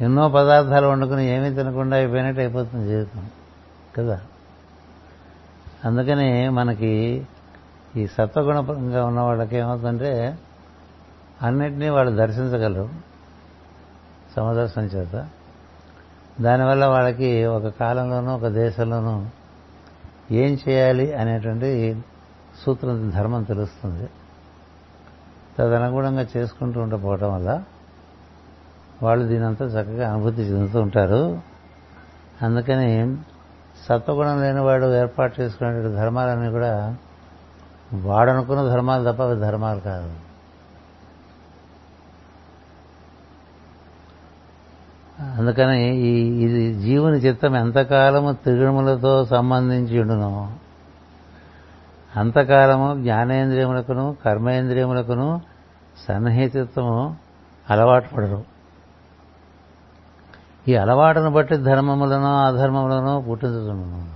ఎన్నో పదార్థాలు వండుకుని ఏమీ తినకుండా అయిపోయినట్టు అయిపోతుంది జీవితం. కదా? అందుకని మనకి ఈ సత్వగుణంగా ఉన్న వాళ్ళకి ఏమవుతుందంటే అన్నిటినీ వాళ్ళు దర్శించగలరు. సమదర్శనం చేత. దానివల్ల వాళ్ళకి ఒక కాలంలోనూ ఒక దేశంలోనూ ఏం చేయాలి అనేటువంటి సూత్రం ధర్మం తెలుస్తుంది. తదనుగుణంగా చేసుకుంటూ ఉండిపోవటం వల్ల వాళ్ళు దీనంతా చక్కగా అనుభూతి చెందుతూ ఉంటారు. అందుకని సత్వగుణం లేనివాడు ఏర్పాటు చేసుకునే ధర్మాలన్నీ కూడా వాడనుకున్న ధర్మాలు తప్ప అవి ధర్మాలు కాదు. అందుకని ఈ ఇది జీవుని చిత్తం ఎంతకాలము త్రిగుణములతో సంబంధించి ఉండును అంతకాలము జ్ఞానేంద్రియములకును కర్మేంద్రియములకును సన్నిహితత్వము అలవాటు పడరు. ఈ అలవాటును బట్టి ధర్మములను అధర్మములను పుట్టించుతున్నాను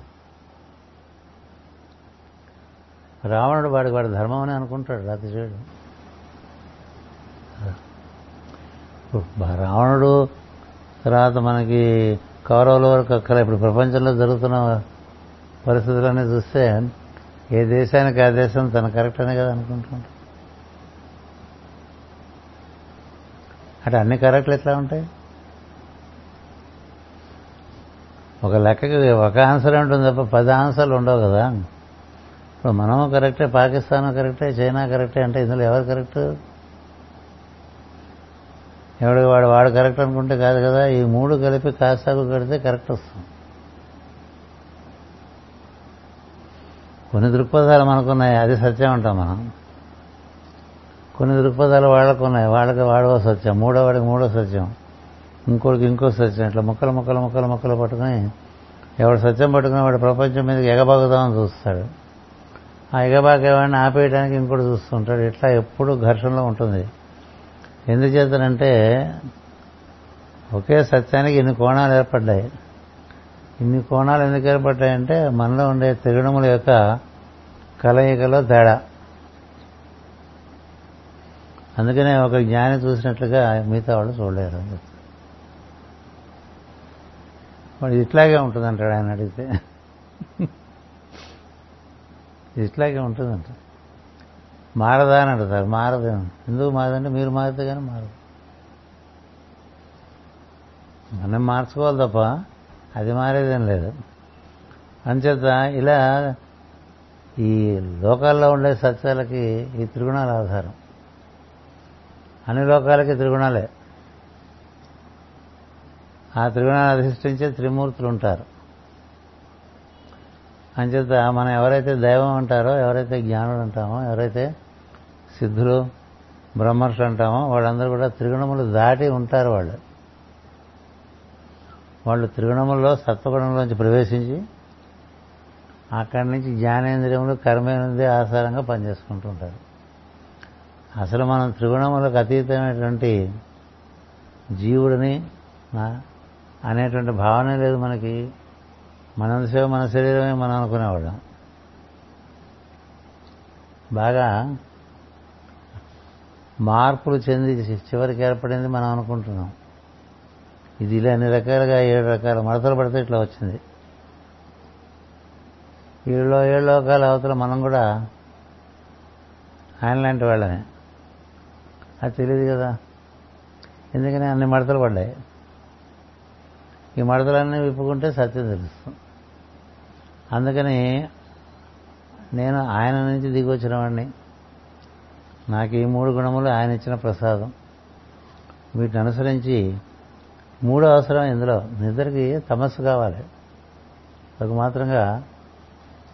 రావణుడు వాడికి వాడి ధర్మం అని అనుకుంటాడు రాత్రిచేయుడు రావణుడు తర్వాత మనకి కౌరవుల వరకు అక్కడ ఇప్పుడు ప్రపంచంలో జరుగుతున్న పరిస్థితులన్నీ చూస్తే ఏ దేశానికి ఆ దేశం తన కరెక్ట్ అనే కదా అనుకుంటుంటాం అంటే అన్ని కరెక్ట్లు ఎట్లా ఉంటాయి? ఒక లెక్కకి ఒక ఆన్సర్ ఉంటుంది తప్ప పది ఆన్సర్లు ఉండవు కదా. ఇప్పుడు మనము కరెక్టే పాకిస్తాన్ కరెక్టే చైనా కరెక్టే అంటే ఇందులో ఎవరు కరెక్ట్? ఎవడు వాడు వాడు కరెక్ట్ అనుకుంటే కాదు కదా. ఈ మూడు కలిపి కాసాగు కడితే కరెక్ట్ వస్తుంది. కొన్ని దృక్పథాలు మనకున్నాయి అది సత్యం అంటాం మనం. కొన్ని దృక్పథాలు వాళ్ళకున్నాయి వాళ్ళకి వాడవ సత్యం మూడో వాడికి మూడో సత్యం. ఇంకోటికి ఇంకో సత్యం. ఇట్లా ముక్కలు ముక్కలు ముక్కలు ముక్కలు పట్టుకుని ఎవడు సత్యం పట్టుకుని వాడు ప్రపంచం మీదకి ఎగబాగుదామని చూస్తాడు. ఆ ఎగబాగేవాడిని ఆపేయడానికి ఇంకోటి చూస్తుంటాడు. ఇట్లా ఎప్పుడు ఘర్షణలో ఉంటుంది. ఎందుచేతనంటే ఒకే సత్యానికి ఇన్ని కోణాలు ఏర్పడ్డాయి. ఇన్ని కోణాలు ఎందుకు ఏర్పడ్డాయంటే మనలో ఉండే త్రిగుణముల యొక్క కలయికలో తేడా. అందుకనే ఒక జ్ఞాని చూసినట్లుగా మిగతా వాళ్ళు చూడలేరు. అని చెప్తారు వాడు ఇట్లాగే ఉంటుందంటాడు ఆయన అడిగితే. ఇట్లాగే ఉంటుందంట. మారదా అని అంటారు మారదు ఎందుకు మారదంటే మీరు మారితే కానీ మారదు. మనం మార్చుకోవాలి తప్ప అది మారేదేం లేదు. అంచేత ఇలా ఈ లోకాల్లో ఉండే సత్యాలకి ఈ త్రిగుణాల ఆధారం. అన్ని లోకాలకి త్రిగుణాలే. ఆ త్రిగుణాన్ని అధిష్ఠించే త్రిమూర్తులు ఉంటారు అంచేత మనం ఎవరైతే దైవం అంటారో ఎవరైతే జ్ఞానుడు అంటామో ఎవరైతే సిద్ధులు బ్రహ్మర్షులు అంటామో వాళ్ళందరూ కూడా త్రిగుణములు దాటి ఉంటారు వాళ్ళు. వాళ్ళు త్రిగుణముల్లో సత్వగుణంలోంచి ప్రవేశించి అక్కడి నుంచి జ్ఞానేంద్రియములు కర్మేంద్రియ ఆధారంగా పనిచేసుకుంటూ ఉంటారు. అసలు మనం త్రిగుణములకు అతీతమైనటువంటి జీవుడిని అనేటువంటి భావనే లేదు మనకి. మనంతసేపు మన శరీరమే మనం అనుకునేవాళ్ళం. బాగా మార్పులు చెంది చివరికి ఏర్పడింది మనం అనుకుంటున్నాం. ఇది ఇలా అన్ని రకాలుగా ఏడు రకాల మడతలు పడితే ఇట్లా వచ్చింది. ఏళ్ళో ఏడు లోకాల అవతల మనం కూడా ఆయన లాంటి వాళ్ళమే. అది తెలియదు కదా. ఎందుకని అన్ని మడతలు పడ్డాయి? ఈ మడతలన్నీ విప్పుకుంటే సత్యం తెలుస్తుంది అందుకని నేను ఆయన నుంచి దిగొచ్చిన వాడిని నాకు ఈ మూడు గుణములు ఆయన ఇచ్చిన ప్రసాదం. వీటిని అనుసరించి మూడు అవసరం ఇందులో. నిద్రకి తమస్సు కావాలి. ఒక మాత్రంగా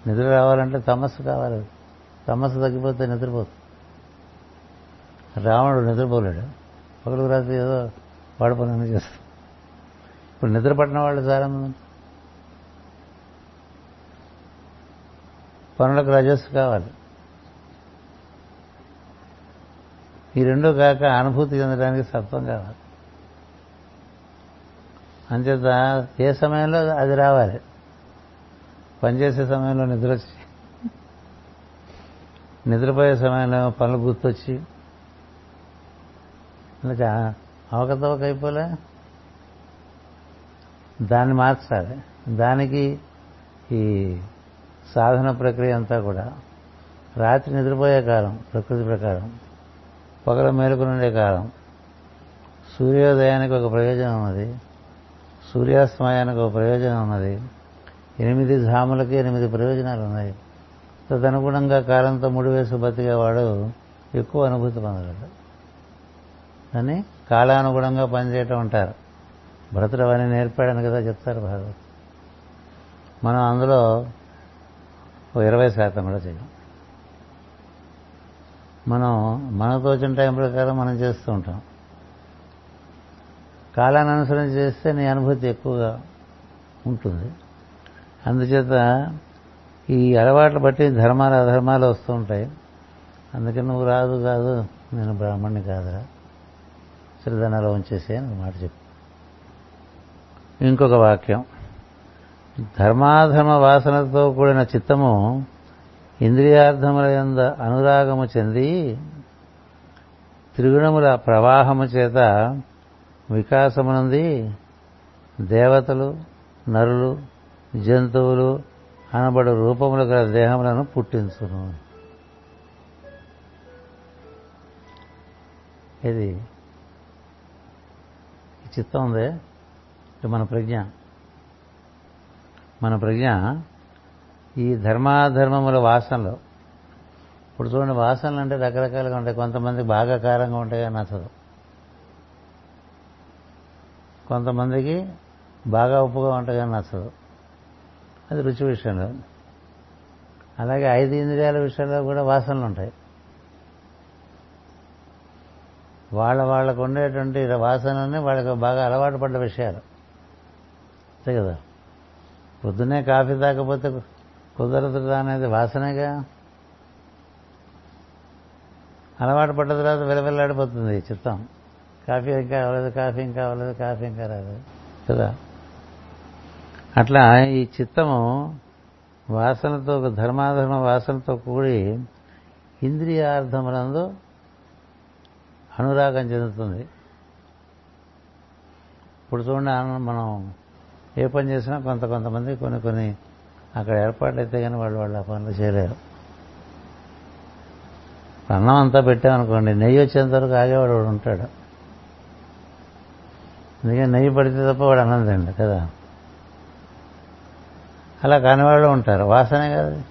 నిద్ర రావాలంటే తమస్సు కావాలి. తమస్సు తగ్గిపోతే నిద్రపోతుంది రావణుడు నిద్రపోలేడు. పగలు రాత్రి ఏదో వాడపనని చేస్తాడు. ఇప్పుడు నిద్ర పట్టిన వాళ్ళు చాలా మంది పనులకు రజస్సు కావాలి. ఈ రెండు కాక అనుభూతి చెందడానికి సత్వం కావాలి. అంచేత ఏ సమయంలో అది రావాలి? పనిచేసే సమయంలో నిద్ర వచ్చి నిద్రపోయే సమయంలో పనులు గుర్తొచ్చి ఇలా అవకతవక అయిపోలే? దాన్ని మార్చాలి. దానికి ఈ సాధన ప్రక్రియ అంతా కూడా రాత్రి నిద్రపోయే కాలం ప్రకృతి ప్రకారం పగల మేలుకునుండే కాలం సూర్యోదయానికి ఒక ప్రయోజనం ఉన్నది సూర్యాస్తమయానికి ఒక ప్రయోజనం ఉన్నది ఎనిమిది ధాములకి ఎనిమిది ప్రయోజనాలు ఉన్నాయి. తదనుగుణంగా కాలంతో ముడివేసి బతికేవాడు ఎక్కువ అనుభూతి పొందగలడు. అని కాలానుగుణంగా పనిచేయటం అంటారు. భరతుడు అవన్నీ నేర్పాడని కదా చెప్తారు భాగవతం. మనం అందులో ఓ ఇరవై శాతం కూడా చేయం. మనం మనకు తోచిన టైం ప్రకారం మనం చేస్తూ ఉంటాం. కాలాన్ని అనుసరించి చేస్తే నీ అనుభూతి ఎక్కువగా ఉంటుంది. అందుచేత ఈ అలవాట్లు బట్టి ధర్మాలు అధర్మాలు వస్తూ ఉంటాయి. అందుకని నువ్వు రాదు కాదు నేను బ్రాహ్మణ్ణి కాదురా. శ్రీధనాలో ఉంచేసే అని మాట చెప్పు. ఇంకొక వాక్యం. ధర్మాధర్మ వాసనతో కూడిన చిత్తము ఇంద్రియార్థముల యంద అనురాగము చెంది త్రిగుణముల ప్రవాహము చేత వికాసమునంది దేవతలు నరులు జంతువులు అనబడు రూపములు గల దేహములను పుట్టించును. ఇది చిత్తం ఉంది? మన ప్రజ్ఞ. మన ప్రజ్ఞ ఈ ధర్మాధర్మముల వాసనలు ఇప్పుడు చూడండి వాసనలు అంటే రకరకాలుగా ఉంటాయి. కొంతమందికి బాగా కారంగా ఉంటాయి నచ్చదు కొంతమందికి బాగా ఉప్పుగా ఉంటాయి నచ్చదు అది రుచి విషయంలో. అలాగే ఐదు ఇంద్రియాల విషయంలో కూడా వాసనలు ఉంటాయి. వాళ్ళ వాళ్ళకు ఉండేటువంటి వాసనని వాళ్ళకి బాగా అలవాటు పడ్డ విషయాలు. అంతే కదా. పొద్దునే కాఫీ తాకపోతే కుదరదు అనేది వాసనేగా. అలవాటు పడ్డ తర్వాత విలవిల్లాడిపోతుంది చిత్తం. కాఫీ ఇంకా అవ్వలేదు కాఫీ ఇంకా అవ్వలేదు కాఫీ ఇంకా రాదు కదా. అట్లా ఈ చిత్తము వాసనతో ధర్మాధర్మ వాసనతో కూడి ఇంద్రియార్థములందు అనురాగం చెందుతుంది. ఇప్పుడు చూడండి మనం ఏ పని చేసినా కొంత కొంతమంది కొన్ని కొన్ని అక్కడ ఏర్పాట్లు అయితే కానీ వాళ్ళు వాళ్ళు ఆ పనులు చేయలేరు. అన్నం అంతా పెట్టామనుకోండి నెయ్యి వచ్చేంత వరకు ఆగేవాడు వాడు ఉంటాడు. అందుకని నెయ్యి పడితే తప్ప వాడు అన్నం తిండి కదా? అలా కానివాళ్ళు ఉంటారు. వాసనే కదా.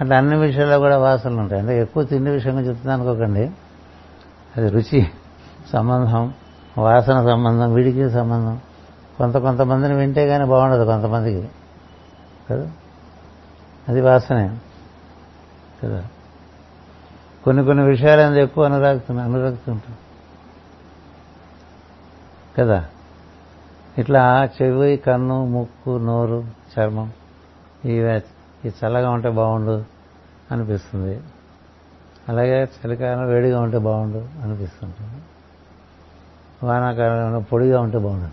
అంటే అన్ని విషయాల్లో కూడా వాసనలు ఉంటాయి. అంటే ఎక్కువ తిండి విషయంగా చెప్తున్నాను అనుకోకండి. అది రుచి సంబంధం వాసన సంబంధం వీడికి సంబంధం. కొంత కొంతమందిని వింటే కానీ బాగుండదు కొంతమందికి. కదా? అది వాసనే. కదా? కొన్ని కొన్ని విషయాలు అంత ఎక్కువ అనురాగుతుంది అనురాగుతుంటాం. కదా? ఇట్లా చెవి కన్ను ముక్కు నోరు చర్మం ఇవి ఈ చల్లగా ఉంటే బాగుండు అనిపిస్తుంది. అలాగే చలికాలం వేడిగా ఉంటే బాగుండు అనిపిస్తుంటుంది. వానాకాలంలో పొడిగా ఉంటే బాగుంటుంది.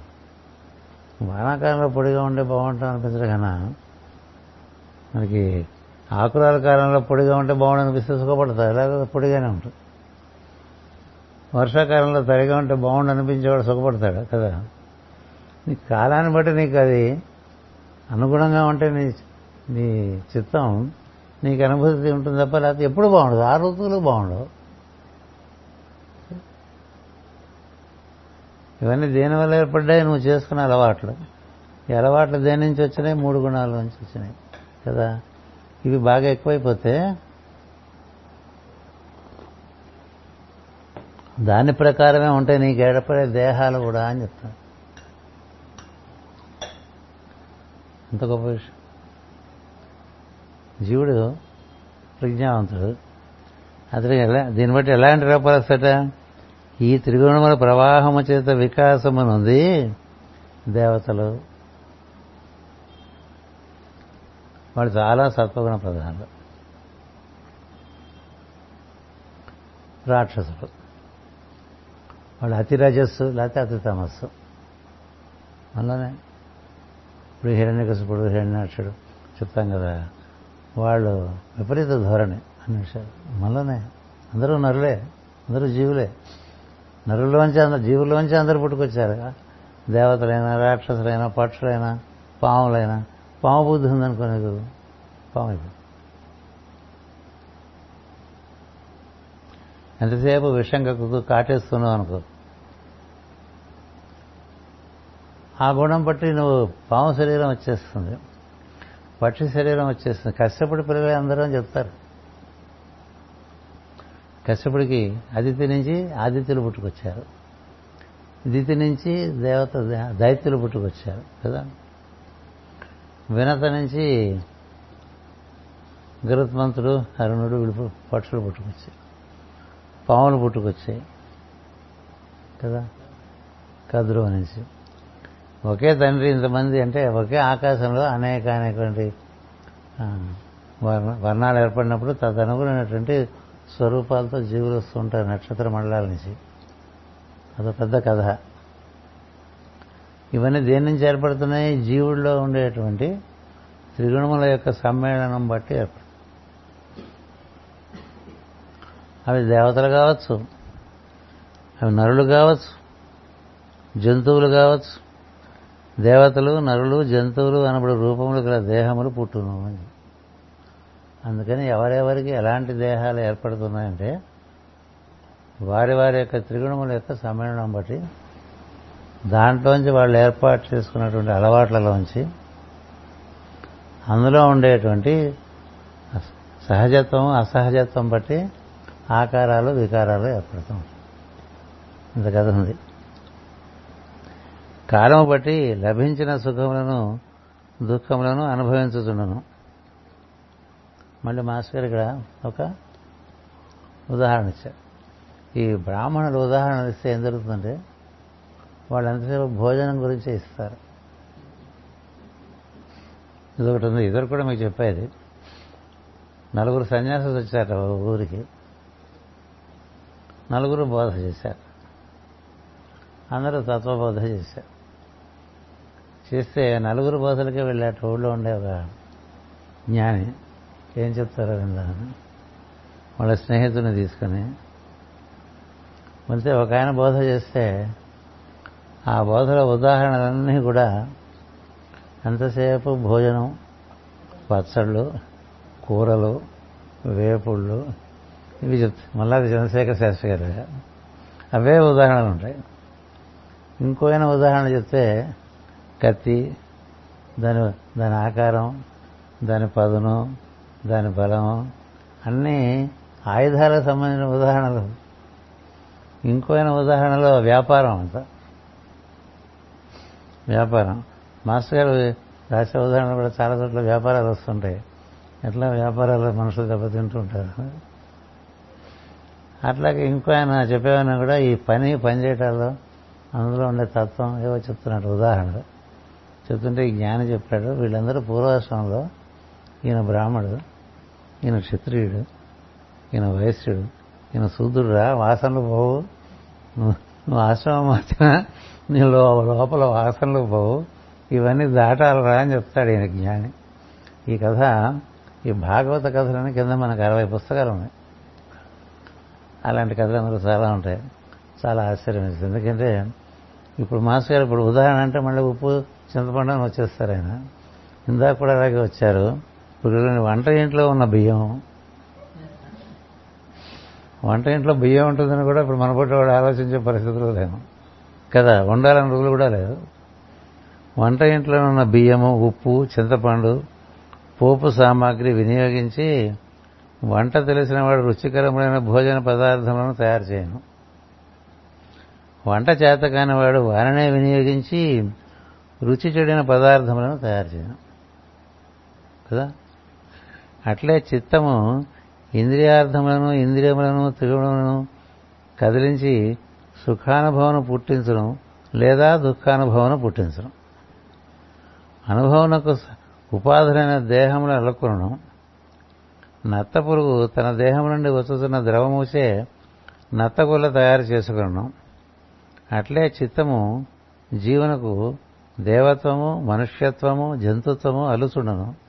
వానాకాలంలో పొడిగా ఉంటే బాగుంటుంది అనిపించడం కన్నా మనకి ఆకురాల కాలంలో పొడిగా ఉంటే బాగుండు అనిపిస్తే సుఖపడతారు. ఎలాగో పొడిగానే ఉంటుంది వర్షాకాలంలో తడిగా ఉంటే బాగుండు అనిపించేవాడు సుఖపడతాడు కదా. నీ కాలాన్ని బట్టి నీకు అది అనుగుణంగా ఉంటే నీ నీ చిత్తం నీకు అనుభూతి ఉంటుంది తప్ప లేకపోతే ఎప్పుడు బాగుండదు. ఆ ఋతువులు బాగుండవు. ఇవన్నీ దేనివల్ల ఏర్పడ్డాయి? నువ్వు చేసుకున్న అలవాట్లు. ఈ అలవాట్లు దేని నుంచి వచ్చినాయి? మూడు గుణాల నుంచి వచ్చినాయి. కదా? ఇవి బాగా ఎక్కువైపోతే దాని ప్రకారమే ఉంటాయి. నీకు ఏర్పడే దేహాలు కూడా అని చెప్తాను అంత గొప్ప విషయం. జీవుడు ప్రజ్ఞావంతుడు. అతనికి ఎలా దీన్ని బట్టి ఎలాంటి రూపాలు వస్తాట ఈ త్రిగుణముల ప్రవాహము చేత వికాసమునుంది దేవతలు. వాళ్ళు చాలా సత్వగుణ ప్రధానులు రాక్షసులు వాళ్ళు అతి రజస్సు లేకపోతే అతి తమస్సు. అందులోనే ఇప్పుడు హిరణ్యకశిపుడు హిరణ్యాక్షుడు చెప్తాం కదా వాళ్ళు విపరీత ధోరణి అన్ని విషయాలు మనలోనే అందరూ నరులే అందరూ జీవులే. నరుల్లోంచి అందరు జీవుల్లోంచి అందరు పుట్టుకొచ్చారు. దేవతలైనా రాక్షసులైనా పక్షులైనా పాములైనా. పాము బుద్ధి ఉందనుకో నీకు పాము అయిపోయింది. ఎంతసేపు విషం కక్కుతూ కాటేస్తున్నావు అనుకో. ఆ గుణం బట్టి నువ్వు పాము శరీరం వచ్చేస్తుంది. పక్షి శరీరం వచ్చేస్తుంది. కష్టపడి పిల్లలు అందరూ అని చెప్తారు. కష్టపడికి అదితి నుంచి ఆదిత్యులు పుట్టుకొచ్చారు. దితి నుంచి దేవత దైత్యులు పుట్టుకొచ్చారు కదా? వినత నుంచి గరుత్మంతుడు అరుణుడు విడుపు పక్షులు పుట్టుకొచ్చాయి. పాములు పుట్టుకొచ్చాయి కదా? కదురు నుంచి. ఒకే తండ్రి ఇంతమంది అంటే ఒకే ఆకాశంలో అనేక అనేటువంటి వర్ణాలు ఏర్పడినప్పుడు తదనుగుణమైనటువంటి స్వరూపాలతో జీవులు వస్తుంటారు నక్షత్ర మండలాల నుంచి. అదొక పెద్ద కథ. ఇవన్నీ దేని నుంచి ఏర్పడుతున్నాయి? జీవుల్లో ఉండేటువంటి త్రిగుణముల యొక్క సమ్మేళనం బట్టి ఏర్పడు. అవి దేవతలు కావచ్చు అవి నరులు కావచ్చు జంతువులు కావచ్చు. దేవతలు నరులు జంతువులు అనబడు రూపములు గల దేహములు పుట్టును అని. అందుకని ఎవరెవరికి ఎలాంటి దేహాలు ఏర్పడుతున్నాయంటే వారి వారి యొక్క త్రిగుణముల యొక్క సమ్మేళనం బట్టి దాంట్లోంచి వాళ్ళు ఏర్పాటు చేసుకున్నటువంటి అలవాట్లలోంచి అందులో ఉండేటువంటి సహజత్వం అసహజత్వం బట్టి ఆకారాలు వికారాలు ఏర్పడతాం ఇంత కథ ఉంది. కాలము బట్టి లభించిన సుఖములను దుఃఖములను అనుభవించుతున్నాను మళ్ళీ మాస్టర్ గారు ఇక్కడ ఒక ఉదాహరణ ఇచ్చారు. ఈ బ్రాహ్మణులు ఉదాహరణ ఇస్తే ఏం జరుగుతుందంటే వాళ్ళు ఎంతసేపు భోజనం గురించి ఇస్తారు. ఇదొకటి ఉంది. ఇద్దరు కూడా మీకు చెప్పేది. నలుగురు సన్యాసులు వచ్చారు ఊరికి. నలుగురు బోధ చేశారు. అందరూ తత్వబోధ చేశారు. చేస్తే నలుగురు బోధలకే వెళ్ళారు. ఊళ్ళో ఉండే ఒక జ్ఞాని. ఏం చెప్తారో విన్నాను వాళ్ళ స్నేహితుని తీసుకుని. వెళ్తే ఒక ఆయన బోధ చేస్తే ఆ బోధలో ఉదాహరణలన్నీ కూడా ఎంతసేపు భోజనం పచ్చళ్ళు కూరలు వేపుళ్ళు ఇవి చెప్తాయి మళ్ళా చంద్రశేఖర శాస్త్రి గారు. అవే ఉదాహరణలు ఉంటాయి. ఇంకోైనా ఉదాహరణ చెప్తే కత్తి దాని దాని ఆకారం దాని పదును దాని బలం. అన్నీ ఆయుధాలకు సంబంధించిన ఉదాహరణలు. ఇంకోైన ఉదాహరణలో వ్యాపారం అంత వ్యాపారం. మాస్టర్ గారు రాసే ఉదాహరణ కూడా చాలా చోట్ల వ్యాపారాలు వస్తుంటాయి. ఎట్లా వ్యాపారాలు మనుషులు దెబ్బతింటూ ఉంటారు అట్లాగే ఇంకో ఆయన చెప్పేవన్నా కూడా ఈ పని పని చేయటాల్లో అందులో ఉండే తత్వం ఏవో చెప్తున్నాడు ఉదాహరణలు చెప్తుంటే ఈ జ్ఞాని చెప్పాడు. వీళ్ళందరూ పూర్వాశ్రమంలో ఈయన బ్రాహ్మడు. ఈయన క్షత్రియుడు ఈయన వైశ్యుడు ఈయన శూద్రుడా వాసనలు పోవు. నువ్వు ఆశ్రమం మార్చిన నీ లోపల వాసనలు పోవు. ఇవన్నీ దాటాలరా అని చెప్తాడు ఈయన జ్ఞాని. ఈ కథ ఈ భాగవత కథలని కింద మనకు అరవై పుస్తకాలు ఉన్నాయి. అలాంటి కథలు అందులో చాలా ఉంటాయి. చాలా ఆశ్చర్యం ఎందుకంటే ఇప్పుడు మాస్టర్ గారు ఇప్పుడు ఉదాహరణ అంటే మళ్ళీ ఉప్పు చింతపండు అని వచ్చేస్తారు ఆయన. ఇందాక కూడా అలాగే వచ్చారు. ఇప్పుడు వంట ఇంట్లో ఉన్న బియ్యం. వంట ఇంట్లో బియ్యం ఉంటుందని కూడా ఇప్పుడు మన పుట్టి వాడు ఆలోచించే పరిస్థితులు లేము. కదా ఉండాలని రూలు కూడా లేదు. వంట ఇంట్లో ఉన్న బియ్యము ఉప్పు చింతపండు పోపు సామాగ్రి వినియోగించి వంట తెలిసిన వాడు రుచికరమైన భోజన పదార్థములను తయారు చేయను. వంట చేత కాని వాడు వారినే వినియోగించి రుచి చెడిన పదార్థములను తయారు చేయను. కదా? అట్లే చిత్తము ఇంద్రియార్థములను ఇంద్రియములను త్రిగుణములను కదిలించి సుఖానుభవం పుట్టించడం లేదా దుఃఖానుభవం పుట్టించడం అనుభవనకు ఉపాధులైన దేహములు అలకును నత్త పురుగు తన దేహం నుండి వచ్చుతున్న ద్రవమూసే నత్తగుల్ల తయారు చేసుకున్నాం. అట్లే చిత్తము జీవనకు దేవత్వము మనుష్యత్వము జంతుత్వము అలుచుండను.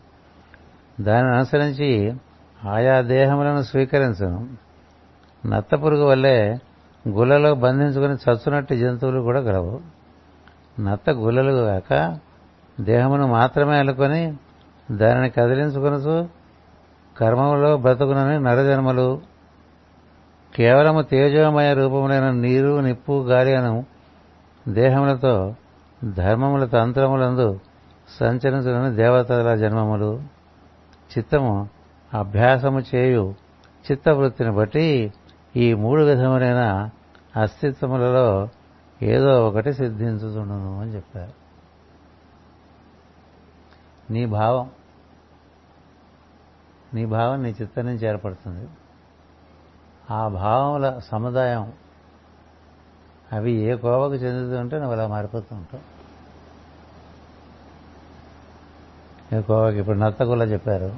దానిని అనుసరించి ఆయా దేహములను స్వీకరించను. నత్త పురుగు వల్లే గులలో బంధించుకుని చచ్చునట్టు జంతువులు కూడా గలవు. నత్త గుల్లలు కాక దేహమును మాత్రమే అల్లుకొని దానిని కదిలించుకొనుచు కర్మములో బ్రతుకునని నరజన్మలు. కేవలము తేజోమయ రూపములైన నీరు నిప్పు గాలి అను దేహములతో ధర్మముల తంత్రములందు సంచరించులని దేవతల జన్మములు. చిత్తము అభ్యాసము చేయు చిత్తవృత్తిని బట్టి ఈ మూడు విధములైన అస్తిత్వములలో ఏదో ఒకటి సిద్ధించుతుండను అని చెప్పారు. నీ భావం. నీ భావం నీ చిత్తం నుంచి ఏర్పడుతుంది. ఆ భావముల సముదాయం అవి ఏ కోవకు చెందుతుంటే నువ్వు అలా మారిపోతూ ఉంటావు ఏ కోవకి ఇప్పుడు నత్తగుల్ల చెప్పారు.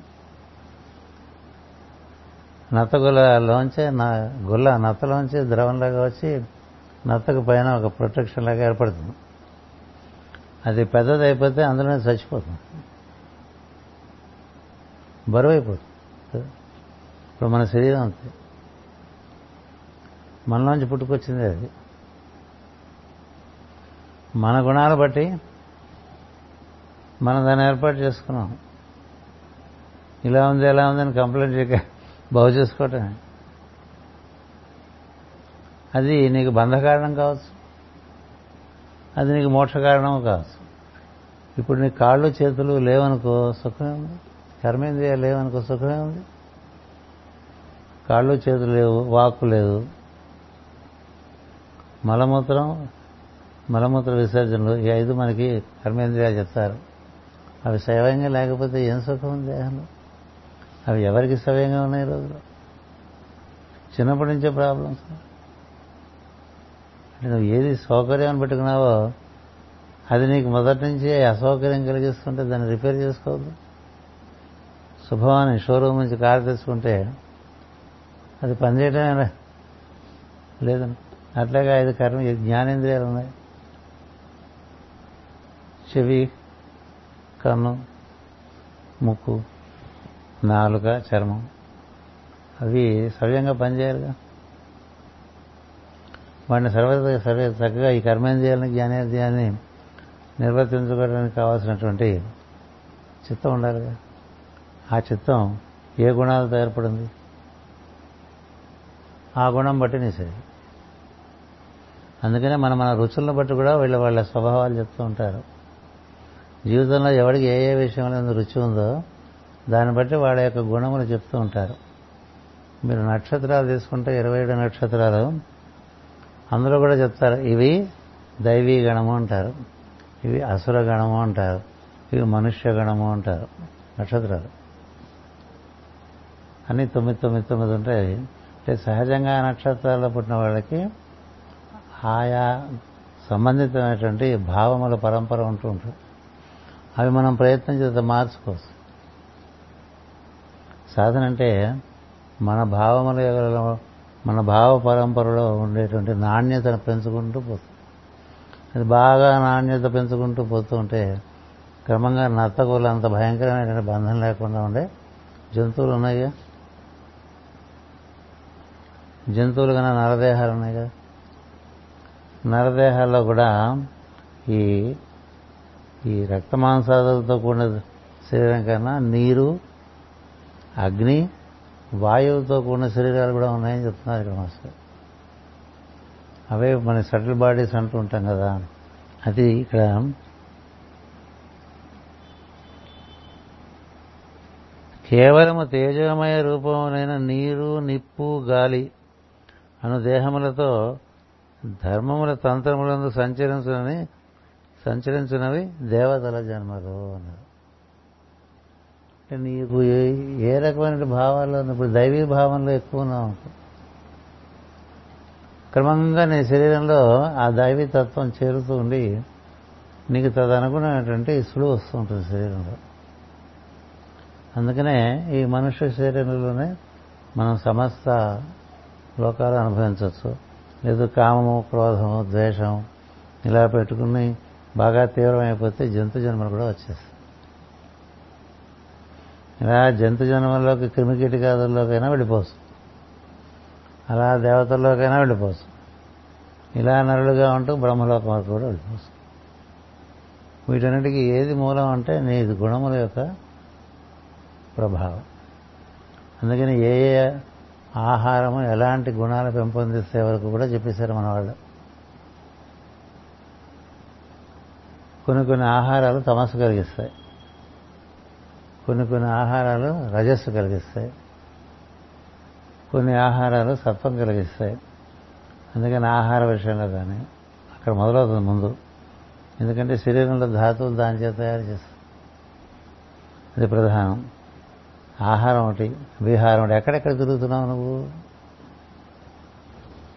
నత్తగుల్లలోంచే నా గుల్ల నత్తలోంచి ద్రవంలాగా వచ్చి నత్తకు పైన ఒక ప్రొటెక్షన్ లాగా ఏర్పడుతుంది. అది పెద్దది అయిపోతే అందులోనే చచ్చిపోతుంది. బరువు అయిపోతుంది ఇప్పుడు మన శరీరం అంతే. మనలోంచి పుట్టుకొచ్చింది అది. మన గుణాలు బట్టి మనం దాన్ని ఏర్పాటు చేసుకున్నాం. ఇలా ఉంది ఎలా ఉందని కంప్లైంట్ చేయక బాగు చేసుకోవటమే. అది నీకు బంధ కారణం కావచ్చు. అది నీకు మోక్ష కారణం కావచ్చు. ఇప్పుడు నీ కాళ్ళు చేతులు లేవనుకో సుఖమే ఉంది. కర్మేంద్రియాలు లేవనుకో సుఖమే ఉంది. కాళ్ళు చేతులు లేవు వాక్కు లేదు. మలమూత్రం మలమూత్ర విసర్జనలు ఈ ఐదు మనకి కర్మేంద్రియాలు చెప్తారు. అవి సవ్యంగా లేకపోతే ఏం సుఖం? ఉంది దేహంలో అవి ఎవరికి సవ్యంగా ఉన్నాయి రోజులో చిన్నప్పటి నుంచే ప్రాబ్లమ్స్ అంటే నువ్వు ఏది సౌకర్యాన్ని పెట్టుకున్నావో అది నీకు మొదటి నుంచి అసౌకర్యం కలిగిస్తుంటే దాన్ని రిపేర్ చేసుకోవద్దు. శుభమని షోరూమ్ నుంచి కారు తెచ్చుకుంటే అది పనిచేయటమే లేదని అట్లాగే ఐదు కర్మ జ్ఞానేంద్రియాలు ఉన్నాయి. చెవి కన్ను ముక్కు నాలుక చర్మం. అవి సవ్యంగా పనిచేయాలిగా. వాడిని సర్వ సర్వ చక్కగా ఈ కర్మేంద్రియాలని జ్ఞానేంద్రియాన్ని నిర్వర్తించుకోవడానికి కావాల్సినటువంటి చిత్తం ఉండాలిగా. ఆ చిత్తం ఏ గుణాలతో ఏర్పడింది ఆ గుణం బట్టి నీ శరీరం అందుకనే మన మన రుచులను బట్టి కూడా వీళ్ళ వాళ్ళ స్వభావాలు చెప్తూ ఉంటారు. జీవితంలో ఎవరికి ఏ ఏ విషయంలో రుచి ఉందో దాన్ని బట్టి వాళ్ళ యొక్క గుణములు చెప్తూ ఉంటారు. మీరు నక్షత్రాలు తీసుకుంటే ఇరవై ఏడు నక్షత్రాలు అందులో కూడా చెప్తారు ఇవి దైవీ గణము అంటారు ఇవి అసుర గణము అంటారు ఇవి మనుష్య గణము అంటారు నక్షత్రాలు. అన్ని తొమ్మిది తొమ్మిది తొమ్మిది ఉంటాయి. అంటే సహజంగా నక్షత్రాల్లో పుట్టిన వాళ్ళకి ఆయా సంబంధితమైనటువంటి భావముల పరంపర ఉంటూ ఉంటుంది అవి మనం ప్రయత్నం చేస్తే మార్చుకోవచ్చు సాధన అంటే మన భావముల మన భావ పరంపరలో ఉండేటువంటి నాణ్యతను పెంచుకుంటూ పోతుంది అది బాగా నాణ్యత పెంచుకుంటూ పోతూ ఉంటే క్రమంగా నర్తకులు అంత భయంకరమైనటువంటి బంధం లేకుండా ఉండే జంతువులు ఉన్నాయిగా? జంతువులు కన్నా నరదేహాలు ఉన్నాయి కదా నరదేహాల్లో కూడా ఈ ఈ రక్త మాంసాదులతో కూడిన శరీరం కన్నా నీరు అగ్ని వాయువుతో కూడిన శరీరాలు కూడా ఉన్నాయని చెప్తున్నారు ఇక్కడ మాస్టర్. అవే మన సటిల్ బాడీస్ అంటూ ఉంటాం కదా. అది ఇక్కడ కేవలము తేజోమయ రూపములైన నీరు నిప్పు గాలి అను దేహములతో ధర్మముల తంత్రములందు సంచరించునని సంచరించినవి దేవతల జన్మలు అన్నారు. నీకు ఏ ఏ రకమైన భావాల్లో ఇప్పుడు దైవీ భావంలో ఎక్కువ ఉన్నావు క్రమంగా నీ శరీరంలో ఆ దైవీ తత్వం చేరుతూ ఉండి నీకు తదనుగుణమైనటువంటి ఇసుడు వస్తూ ఉంటుంది శరీరంలో. అందుకనే ఈ మనుష్య శరీరంలోనే మనం సమస్త లోకాలు అనుభవించవచ్చు. లేదు కామము క్రోధము ద్వేషం ఇలా పెట్టుకుని బాగా తీవ్రమైపోతే జంతు జన్మలు కూడా వచ్చేస్తాయి. ఇలా జంతు జన్మల్లోకి క్రిమికీటకాదుల్లోకైనా వెళ్ళిపోవచ్చు. అలా దేవతల్లోకైనా వెళ్ళిపోవచ్చు. ఇలా నరులుగా ఉంటూ బ్రహ్మలోకం వరకు కూడా వెళ్ళిపోవచ్చు. వీటన్నిటికీ ఏది మూలం అంటే నీ గుణముల యొక్క ప్రభావం. అందుకని ఏ ఏ ఆహారము ఎలాంటి గుణాలు పెంపొందిస్తే వరకు కూడా చెప్పేశారు మన వాళ్ళు కొన్ని కొన్ని ఆహారాలు తమస్సు కలిగిస్తాయి. కొన్ని కొన్ని ఆహారాలు రజస్సు కలిగిస్తాయి. కొన్ని ఆహారాలు సత్వం కలిగిస్తాయి. అందుకని ఆహార విషయంలో కానీ అక్కడ మొదలవుతుంది ముందు. ఎందుకంటే శరీరంలో ధాతువులు దాని చేత తయారు చేస్తాయి అది ప్రధానం. ఆహారం ఒకటి విహారం ఒకటి. ఎక్కడెక్కడ తిరుగుతున్నావు నువ్వు?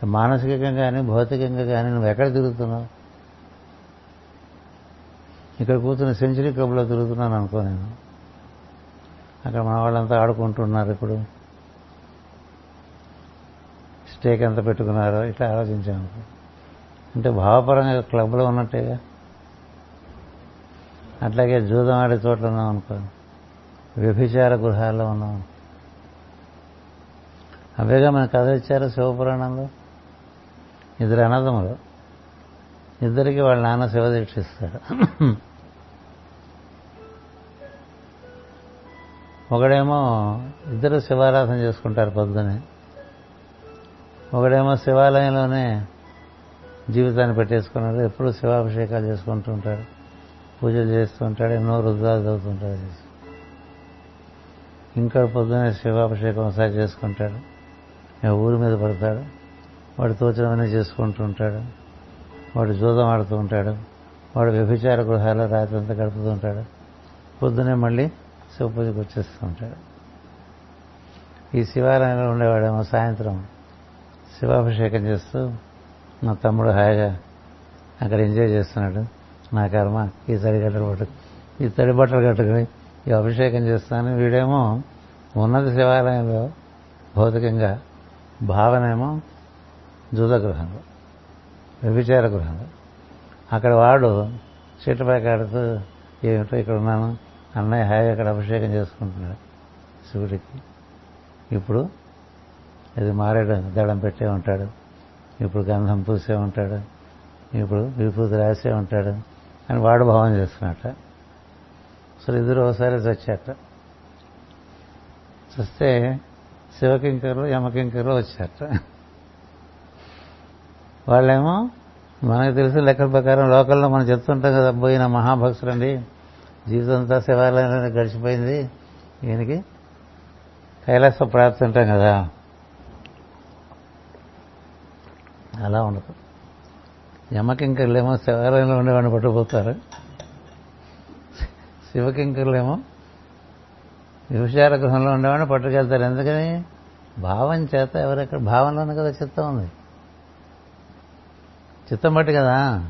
మానసికంగా కానీ భౌతికంగా కానీ నువ్వు ఎక్కడ తిరుగుతున్నావు? ఇక్కడ కూర్చుని సెంచరీ క్లబ్లో తిరుగుతున్నాను అనుకో నేను. అక్కడ మన వాళ్ళంతా ఆడుకుంటున్నారు ఇప్పుడు. స్టేక్ ఎంత పెట్టుకున్నారో ఇట్లా ఆలోచించాను అంటే భావపరంగా క్లబ్లో ఉన్నట్టేగా. అట్లాగే జూదం ఆడే చోట్ల ఉన్నాం అనుకో. వ్యభిచార గృహాల్లో ఉన్నాం. అవేగా మన కథ ఇచ్చారు శివపురాణంలో? ఇద్దరు అన్నదములు ఇద్దరికి వాళ్ళ నాన్న శివదీక్షిస్తాడు ఒకడేమో ఇద్దరు శివారాధన చేసుకుంటారు పొద్దునే ఒకడేమో శివాలయంలోనే జీవితాన్ని పెట్టేసుకున్నాడు. ఎప్పుడు శివాభిషేకాలు చేసుకుంటూ ఉంటాడు. పూజలు చేస్తూ ఉంటాడు. ఎన్నో రుద్రాలు చదువుతుంటాడు ఇంకా పొద్దునే శివాభిషేకం ఒకసారి చేసుకుంటాడు. ఊరి మీద పడతాడు. వాడు తోచినవన్నీ చేసుకుంటూ ఉంటాడు. వాడు జూదం ఆడుతూ ఉంటాడు. వాడు వ్యభిచార గృహాల్లో రాత్రంతా గడుపుతూ ఉంటాడు. పొద్దునే మళ్ళీ శివపూజకు వచ్చేస్తూ ఉంటాడు. ఈ శివాలయంలో ఉండేవాడేమో సాయంత్రం శివాభిషేకం చేస్తూ నా తమ్ముడు హాయిగా అక్కడ ఎంజాయ్ చేస్తున్నాడు. నా కర్మ ఈ తడి గట్టలు పట్టు ఈ తడి బట్టలు కట్టుకుని ఈ అభిషేకం చేస్తాను వీడేమో ఉన్నత శివాలయంలో భౌతికంగా భావనేమో జూదగృహంలో వ్యభిచార గృహంలో. అక్కడ వాడు చీటపై కాడుతూ ఏమిటో ఇక్కడ ఉన్నాను? అన్నయ్య హాయిగా అక్కడ అభిషేకం చేసుకుంటున్నాడు శివుడికి. ఇప్పుడు అది మారేడు దళం పెట్టే ఉంటాడు. ఇప్పుడు గంధం పూసే ఉంటాడు. ఇప్పుడు విభూతి రాసే ఉంటాడు అని వాడు భావం చేస్తున్నట్ట సో ఇద్దరు ఒకసారి చచ్చాట చూస్తే శివకింకర్లు యమకింకర్లు వచ్చారట. వాళ్ళేమో మనకు తెలిసిన లెక్కల ప్రకారం లోకల్లో మనం చెప్తుంటాం కదా పోయిన మహాభక్తులండి జీవితం అంతా శివాలయంలోనే గడిచిపోయింది. ఈయనకి కైలాస ప్రాప్తి ఉంటాం కదా. అలా ఉండదు. యమకింకర్లేమో శివాలయంలో ఉండేవాడిని పట్టుకుపోతారు. శివకింకర్లేమో విభచార గృహంలో ఉండేవాడిని పట్టుకెళ్తారు. ఎందుకని? భావం చేత ఎవరెక్కడ భావంలోనే కదా చిత్తం ఉంది. చిత్తం బట్టి కదా.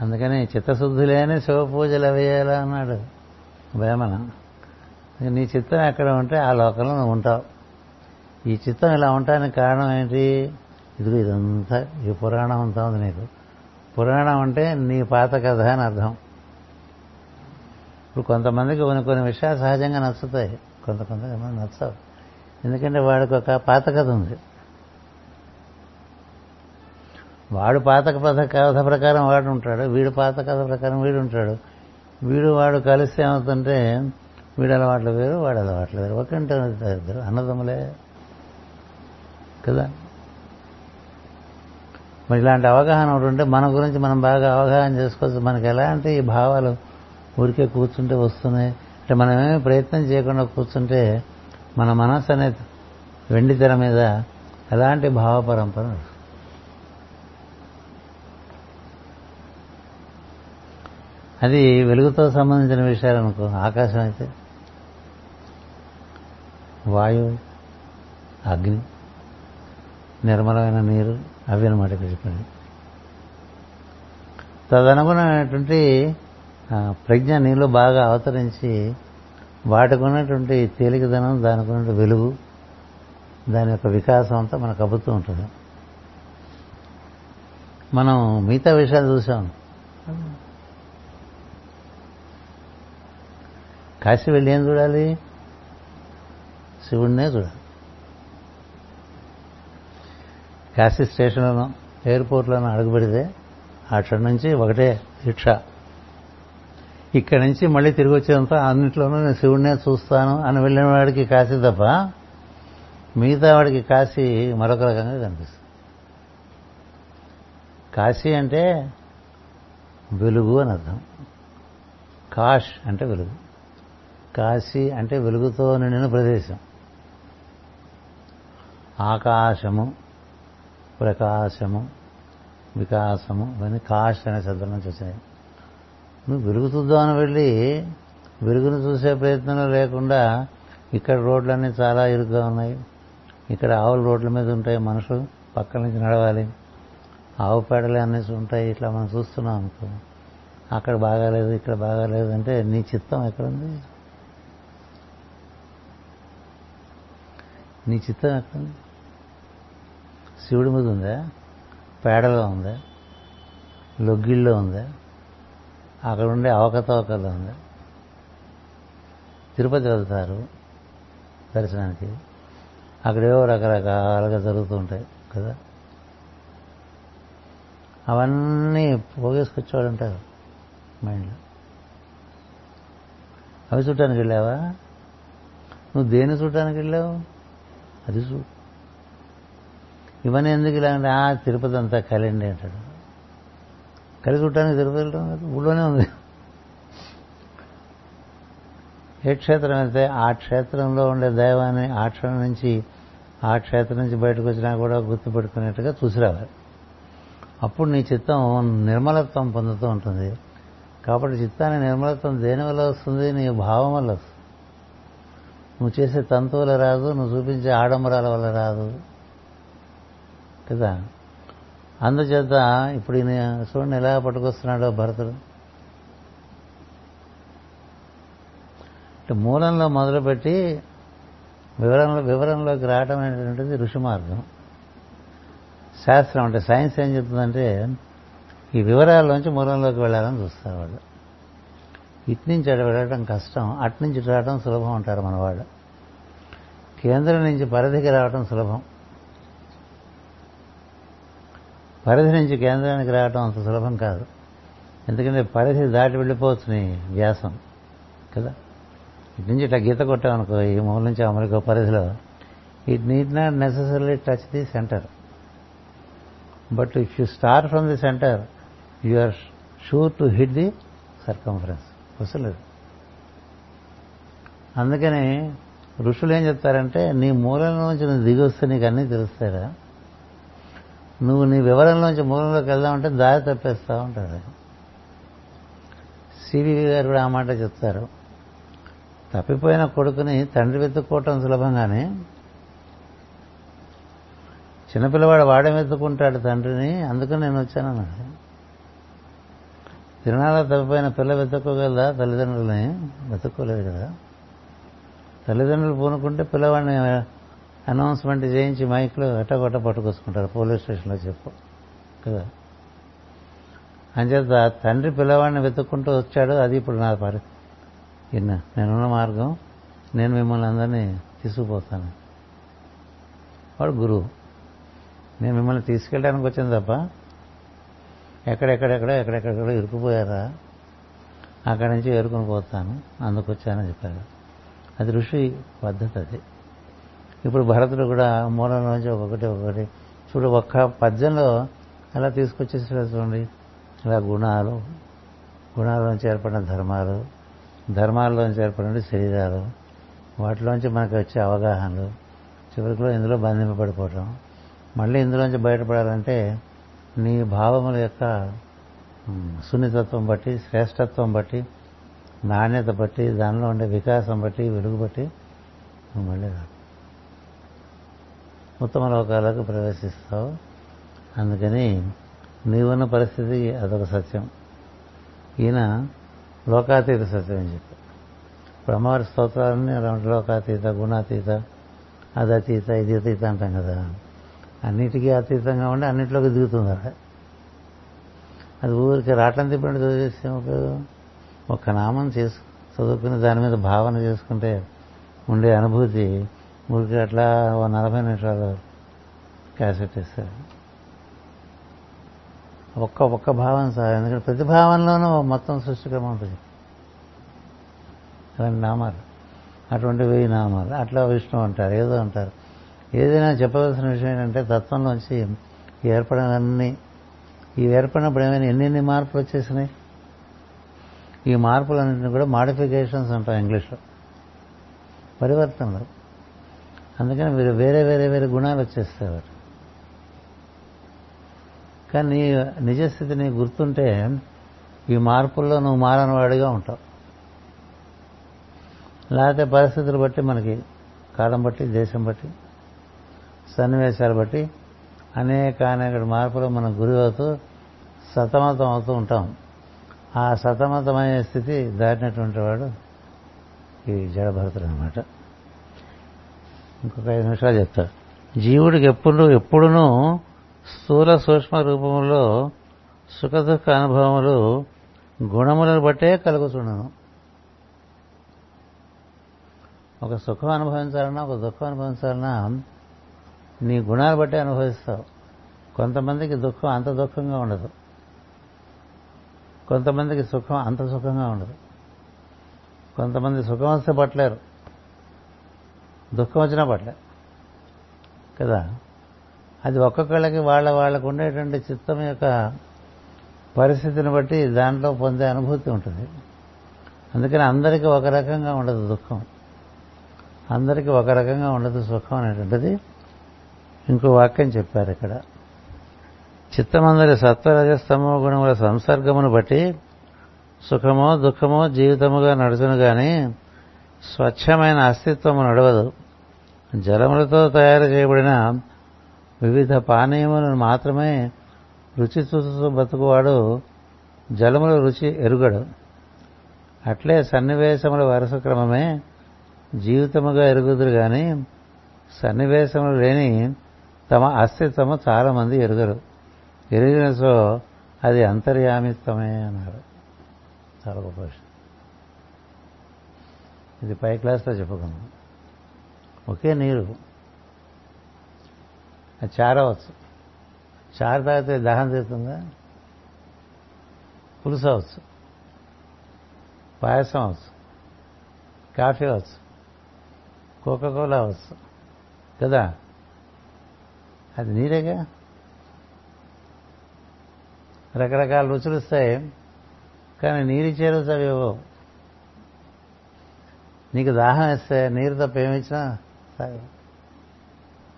అందుకని చిత్తశుద్ధి లేని శివ పూజలు అన్నాడు. వేమన నీ చిత్తం ఎక్కడ ఉంటే ఆ లోకంలో నువ్వు ఉంటావు. ఈ చిత్తం ఇలా ఉండటానికి కారణం ఏంటి? ఇదిగో ఇదంతా ఈ పురాణం అంతా ఉంది నీకు. పురాణం అంటే నీ పాత కథ అని అర్థం. ఇప్పుడు కొంతమందికి కొన్ని కొన్ని విషయాలు సహజంగా నచ్చుతాయి. కొంత కొంతమంది నచ్చవు. ఎందుకంటే వాడికి ఒక పాత కథ ఉంది. వాడు పాత కథ కథ ప్రకారం వాడు ఉంటాడు వీడు పాత కథ ప్రకారం వీడు ఉంటాడు. వీడు వాడు కలిసి ఏమవుతుంటే వీడు అలవాట్లు వేరు వాడు అలవాట్లు వేరు. ఒకంటే ఇద్దరు అన్నదమ్ములే. కదా? మరి ఇలాంటి అవగాహన ఒకటి ఉంటే మన గురించి మనం బాగా అవగాహన చేసుకోవచ్చు. మనకి ఎలాంటి ఈ భావాలు ఊరికే కూర్చుంటే వస్తున్నాయి? అంటే మనమేమి ప్రయత్నం చేయకుండా కూర్చుంటే మన మనస్సు అనే వెండి తెర మీద ఎలాంటి భావ పరంపర అది వెలుగుతో సంబంధించిన విషయాలు అనుకో ఆకాశం అయితే వాయువు అగ్ని నిర్మలమైన నీరు అవి అనమాట ఇక్కడ చెప్పండి తదనుగుణమైనటువంటి ప్రజ్ఞ నీళ్ళు బాగా అవతరించి వాటికి ఉన్నటువంటి తేలికదనం దానికి ఉన్న వెలుగు దాని యొక్క వికాసం అంతా మనకు అబ్బుతూ ఉంటుంది. మనం మిగతా విషయాలు చూసాం. కాశీ వెళ్ళి ఏం చూడాలి? శివుడినే చూడాలి. కాశీ స్టేషన్లోనో ఎయిర్పోర్ట్లోనో అడుగుపెడితే అక్కడి నుంచి ఒకటే రిక్షా. ఇక్కడి నుంచి మళ్ళీ తిరిగి వచ్చేంత అన్నింటిలోనూ నేను శివుడినే చూస్తాను అని వెళ్ళిన వాడికి కాశీ తప్ప మిగతా వాడికి కాశీ మరొక రకంగా కనిపిస్తుంది. కాశీ అంటే వెలుగు అని అర్థం. కాష్ అంటే వెలుగు. కాశీ అంటే వెలుగుతో నిండిన ప్రదేశం. ఆకాశము ప్రకాశము వికాసము ఇవన్నీ కాష్ అనే శబ్దం నుంచి వచ్చాయి. నువ్వు వెలుగు చూద్దామని వెళ్ళి వెలుగును చూసే ప్రయత్నంలో లేకుండా ఇక్కడ రోడ్లన్నీ చాలా ఇరుగ్గా ఉన్నాయి. ఇక్కడ ఆవుల రోడ్ల మీద ఉంటాయి మనుషులు పక్కన నుంచి నడవాలి. ఆవు పేడలే అన్నీ ఉంటాయి ఇట్లా మనం చూస్తున్నాం అనుకో. అక్కడ బాగాలేదు ఇక్కడ బాగాలేదు అంటే నీ చిత్తం ఎక్కడుంది? నీ చిత్తం ఎక్కడ శివుడి మీద ఉందా? పేడలో ఉందా? లొగ్గిళ్ళలో ఉందా? అక్కడ ఉండే అవకతవకల్లో ఉందా? తిరుపతి వెళ్తారు దర్శనానికి. అక్కడేవో రకరకాలుగా జరుగుతూ ఉంటాయి కదా? అవన్నీ పోగేసుకొచ్చేవాడు ఉంటారు మైండ్లో. అవి చూడటానికి వెళ్ళావా? నువ్వు దేని చూడటానికి వెళ్ళావు? అది చూడు ఇవన్నీ ఎందుకు ఇలా అంటే ఆ తిరుపతి అంతా కలిండి అంటాడు. కలి చూడటానికి తిరుపతి వెళ్ళడం కాదు ఊళ్ళోనే ఉంది. ఏ క్షేత్రం అయితే ఆ క్షేత్రంలో ఉండే దైవాన్ని ఆ క్షణం నుంచి ఆ క్షేత్రం నుంచి బయటకు వచ్చినా కూడా గుర్తుపెట్టుకునేట్టుగా చూసిరావాలి అప్పుడు నీ చిత్తం నిర్మలత్వం పొందుతూ ఉంటుంది. కాబట్టి చిత్తాన్ని నిర్మలత్వం దేని వల్ల వస్తుంది? నీ భావం వల్ల వస్తుంది. నువ్వు చేసే తంతువుల రాదు నువ్వు చూపించే ఆడంబరాల వల్ల రాదు. కదా? అందుచేత ఇప్పుడు ఈయన చూడండి ఎలా పట్టుకొస్తున్నాడో భరతుడు. మూలంలో మొదలుపెట్టి వివరంలో వివరంలోకి రావడం అనేటువంటిది ఋషి మార్గం. శాస్త్రం అంటే సైన్స్ ఏం చెప్తుందంటే ఈ వివరాల్లోంచి మూలంలోకి వెళ్ళాలని చూస్తారు వాళ్ళు. ఇటు నుంచి అటు వెళ్ళడం కష్టం అటు నుంచి ఇటు రావడం సులభం అంటారు మన వాళ్ళు కేంద్రం నుంచి పరిధికి రావటం సులభం. పరిధి నుంచి కేంద్రానికి రావటం అంత సులభం కాదు. ఎందుకంటే పరిధి దాటి వెళ్ళిపోవచ్చు నీ వ్యాసం కదా? ఇటు నుంచి ఇట్లా గీత కొట్టామనుకో ఈ మూల నుంచి అమెరికా పరిధిలో it need not necessary touch the centre but if you start from the centre you are sure to hit the circumference వస్తలేదు అందుకని ఋషులు ఏం చెప్తారంటే నీ మూలంలోంచి నువ్వు దిగి వస్తే నీకు అన్నీ తెలుస్తారా నువ్వు నీ వివరంలోంచి మూలంలోకి వెళ్దామంటే దారి తప్పేస్తూ ఉంటారు. సివివి గారు కూడా ఆ మాట చెప్తారు. తప్పిపోయిన కొడుకుని తండ్రి వెతుక్కోవటం సులభంగానే చిన్నపిల్లవాడు వాడే వెతుక్కుంటాడు తండ్రిని అందుకని నేను వచ్చానన్నాడు తిరణాల తప్పిపోయిన పిల్ల వెతుక్కోగలదా తల్లిదండ్రులని? వెతుక్కోలేదు కదా. తల్లిదండ్రులు పూనుకుంటే పిల్లవాడిని అనౌన్స్మెంట్ చేయించి మైక్లో ఎట్టగొట్ట పట్టుకొచ్చుకుంటారు. పోలీస్ స్టేషన్లో చెప్పు. కదా? అంచేత తండ్రి పిల్లవాడిని వెతుక్కుంటూ వచ్చాడు. అది ఇప్పుడు నా పరి నేనున్న మార్గం. నేను మిమ్మల్ని అందరినీ తీసుకుపోతాను. వాడు గురువు. నేను మిమ్మల్ని తీసుకెళ్ళడానికి వచ్చాను తప్ప ఎక్కడెక్కడెక్కడ ఎక్కడెక్కడెక్కడ ఇరుకుపోయారా అక్కడి నుంచి ఏరుకుని పోతాను. అందుకు వచ్చానని చెప్పారు అది ఋషి పద్ధతి అది. ఇప్పుడు భరతుడు కూడా మూలం నుంచి ఒక్కొక్కటి ఒక్కొక్కటి చూడు ఒక్క పద్యంలో అలా తీసుకొచ్చేసాడు చూడండి. ఇలా గుణాలు గుణాల్లోంచి ఏర్పడిన ధర్మాలు ధర్మాల్లోంచి ఏర్పడిన శరీరాలు వాటిలోంచి మనకు వచ్చే అవగాహనలు చివరికిలో ఇందులో బంధింపబడిపోవటం. మళ్ళీ ఇందులోంచి బయటపడాలంటే నీ భావముల యొక్క సున్నితత్వం బట్టి శ్రేష్టత్వం బట్టి నాణ్యత బట్టి దానిలో ఉండే వికాసం బట్టి వెలుగు బట్టి మళ్ళీ రా. ఉత్తమ లోకాలకు ప్రవేశిస్తావు. అందుకని నీవున్న పరిస్థితి అదొక సత్యం. ఈయన లోకాతీత సత్యం అని చెప్పి ఇప్పుడు అమ్మవారి స్తోత్రాలన్నీ అలా లోకాతీత గుణాతీత అదతీత ఇది అతీత అంటాం కదా. అన్నిటికీ అతీతంగా ఉండి అన్నింటిలోకి దిగుతుంది అది ఊరికి రాటం తిప్పండి చదివేస్తే ఉపయోగం? ఒక నామం చేసు చదువుకుని దాని మీద భావన చేసుకుంటే ఉండే అనుభూతి ఊరికి అట్లా ఓ నలభై నిమిషాలు క్యాసెట్ ఇస్తారు ఒక్క ఒక్క భావన సార్ ఎందుకంటే ప్రతి భావనలోనూ మొత్తం సృష్టిక్రమం ఉంటుంది. అలాంటి నామాలు. అటువంటి వెయ్యి నామాలు. అట్లా విష్ణు అంటారు ఏదో అంటారు. ఏదైనా చెప్పవలసిన విషయం ఏంటంటే తత్వంలోంచి ఈ ఈ ఏర్పడినప్పుడు ఏమైనా ఎన్నెన్ని మార్పులు వచ్చేసినాయి? ఈ మార్పులన్నింటినీ కూడా మాడిఫికేషన్స్ అంటాం ఇంగ్లీష్లో. పరివర్తనలు. అందుకని వీరు వేరే వేరే వేరే గుణాలు వచ్చేస్తాయి వారు కానీ నీ నిజస్థితి నీకు గుర్తుంటే ఈ మార్పుల్లో నువ్వు మారని వాడిగా ఉంటావు. లేకపోతే పరిస్థితులు బట్టి మనకి కాలం బట్టి దేశం బట్టి సన్నివేశాలు బట్టి అనేక అనేక మార్పులు మనం గురి అవుతూ సతమతం అవుతూ ఉంటాం. ఆ సతమతమైన స్థితి దాటినటువంటి వాడు ఈ జడభరతుడు అనమాట ఇంకొక ఐదు నిమిషాలు చెప్తాడు. జీవుడికి ఎప్పుడు ఎప్పుడునూ స్థూల సూక్ష్మ రూపంలో సుఖదుఖ అనుభవములు గుణములను బట్టే కలుగుతున్నాను ఒక సుఖం అనుభవించాలన్నా ఒక దుఃఖం అనుభవించాలన్నా నీ గుణాలు బట్టే అనుభవిస్తావు. కొంతమందికి దుఃఖం అంత దుఃఖంగా ఉండదు. కొంతమందికి సుఖం అంత సుఖంగా ఉండదు. కొంతమంది సుఖం వస్తే పట్టలేరు. దుఃఖం వచ్చినా పట్టలేరు. కదా? అది ఒక్కొక్కళ్ళకి వాళ్ళ వాళ్ళకు ఉండేటువంటి చిత్తం యొక్క పరిస్థితిని బట్టి దాంట్లో పొందే అనుభూతి ఉంటుంది. అందుకని అందరికీ ఒక రకంగా ఉండదు దుఃఖం. అందరికీ ఒక రకంగా ఉండదు సుఖం అనేటువంటిది ఇంకో వాక్యం చెప్పారు ఇక్కడ. చిత్తమందరి సత్వరజస్తమో గుణముల సంసర్గమును బట్టి సుఖమో దుఃఖమో జీవితముగా నడుచును గాని స్వచ్ఛమైన అస్తిత్వము నడవదు. జలములతో తయారు చేయబడిన వివిధ పానీయములను మాత్రమే రుచి చూస్తూ బతుకువాడు జలముల రుచి ఎరుగడు. అట్లే సన్నివేశముల వరుస క్రమమే జీవితముగా ఎరుగుదురు కానీ సన్నివేశములు లేని తమ అస్తిత్వము చాలా మంది ఎరుగరు. ఎరిగినసో అది అంతర్యామిత్వమే అన్నారు. చాలా గొప్ప విషయం. ఇది పై క్లాస్లో చెప్పుకున్నాం ఒకే నీరు. అది చారవచ్చు. చారు తాగితే దహం తీరుతుందా పులుసు అవచ్చు పాయసం అవచ్చు కాఫీ అవచ్చు కోకోకోలా అవచ్చు కదా? అది నీరేగా? రకరకాల రుచులు వస్తాయి. కానీ నీరిచ్చే రుచి అవి నీకు దాహం వేస్తే నీరు తప్ప ఏమిచ్చినా తాగవు.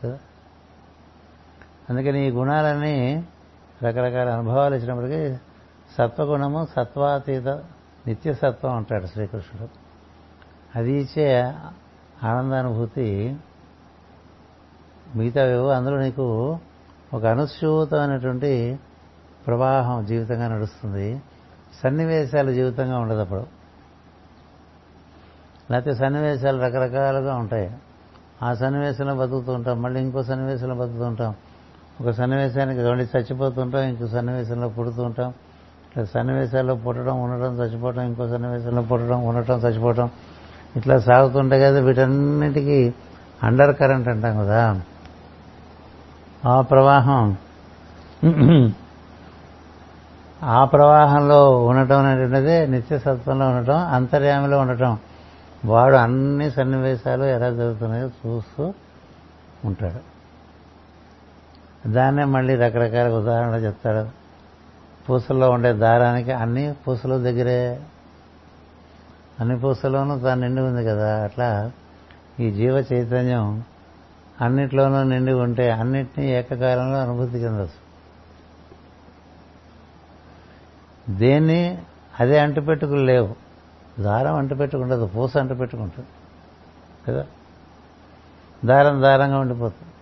కదా? అందుకని ఈ గుణాలన్నీ రకరకాల అనుభవాలు ఇచ్చినప్పటికీ సత్వగుణము సత్వాతీత నిత్యసత్వం అంటాడు శ్రీకృష్ణుడు. అది ఇచ్చే ఆనందానుభూతి మిగతావేవో అందులో నీకు ఒక అనుస్యూతమైనటువంటి ప్రవాహం జీవితంగా నడుస్తుంది. సన్నివేశాలు జీవితంగా ఉండదు అప్పుడు. లేకపోతే సన్నివేశాలు రకరకాలుగా ఉంటాయి. ఆ సన్నివేశంలో బతుకుతూ ఉంటాం మళ్ళీ ఇంకో సన్నివేశంలో బతుకుతూ ఉంటాం. ఒక సన్నివేశానికి మళ్ళీ చచ్చిపోతుంటాం ఇంకో సన్నివేశంలో పుడుతూ ఉంటాం. ఇట్లా సన్నివేశాల్లో పుట్టడం ఉండటం చచ్చిపోవటం ఇంకో సన్నివేశంలో పుట్టడం ఉండటం చచ్చిపోవటం. ఇట్లా సాగుతుంటాయి కదా వీటన్నిటికీ అండర్ కరెంట్ అంటాం కదా. ఆ ప్రవాహం ఆ ప్రవాహంలో ఉండటం అనేటువంటిది నిత్యసత్వంలో ఉండటం అంతర్యామిలో ఉండటం. వాడు అన్ని సన్నివేశాలు ఎలా జరుగుతున్నాయో చూస్తూ ఉంటాడు. దాన్నే మళ్ళీ రకరకాల ఉదాహరణలు చెప్తాడు. పూసల్లో ఉండే దారానికి అన్ని పూసల దగ్గరే. అన్ని పూసలోనూ తాను నిండి ఉంది కదా. అట్లా ఈ జీవ చైతన్యం అన్నిట్లోనూ నిండి ఉంటే అన్నిటినీ ఏకకాలంలో అనుభూతి చెందచ్చు. దేన్ని అదే అంటుపెట్టుకులు లేవు. దారం అంటుపెట్టుకుంటుంది పూస అంటుపెట్టుకుంటుంది. కదా? దారం దారంగా ఉండిపోతుంది.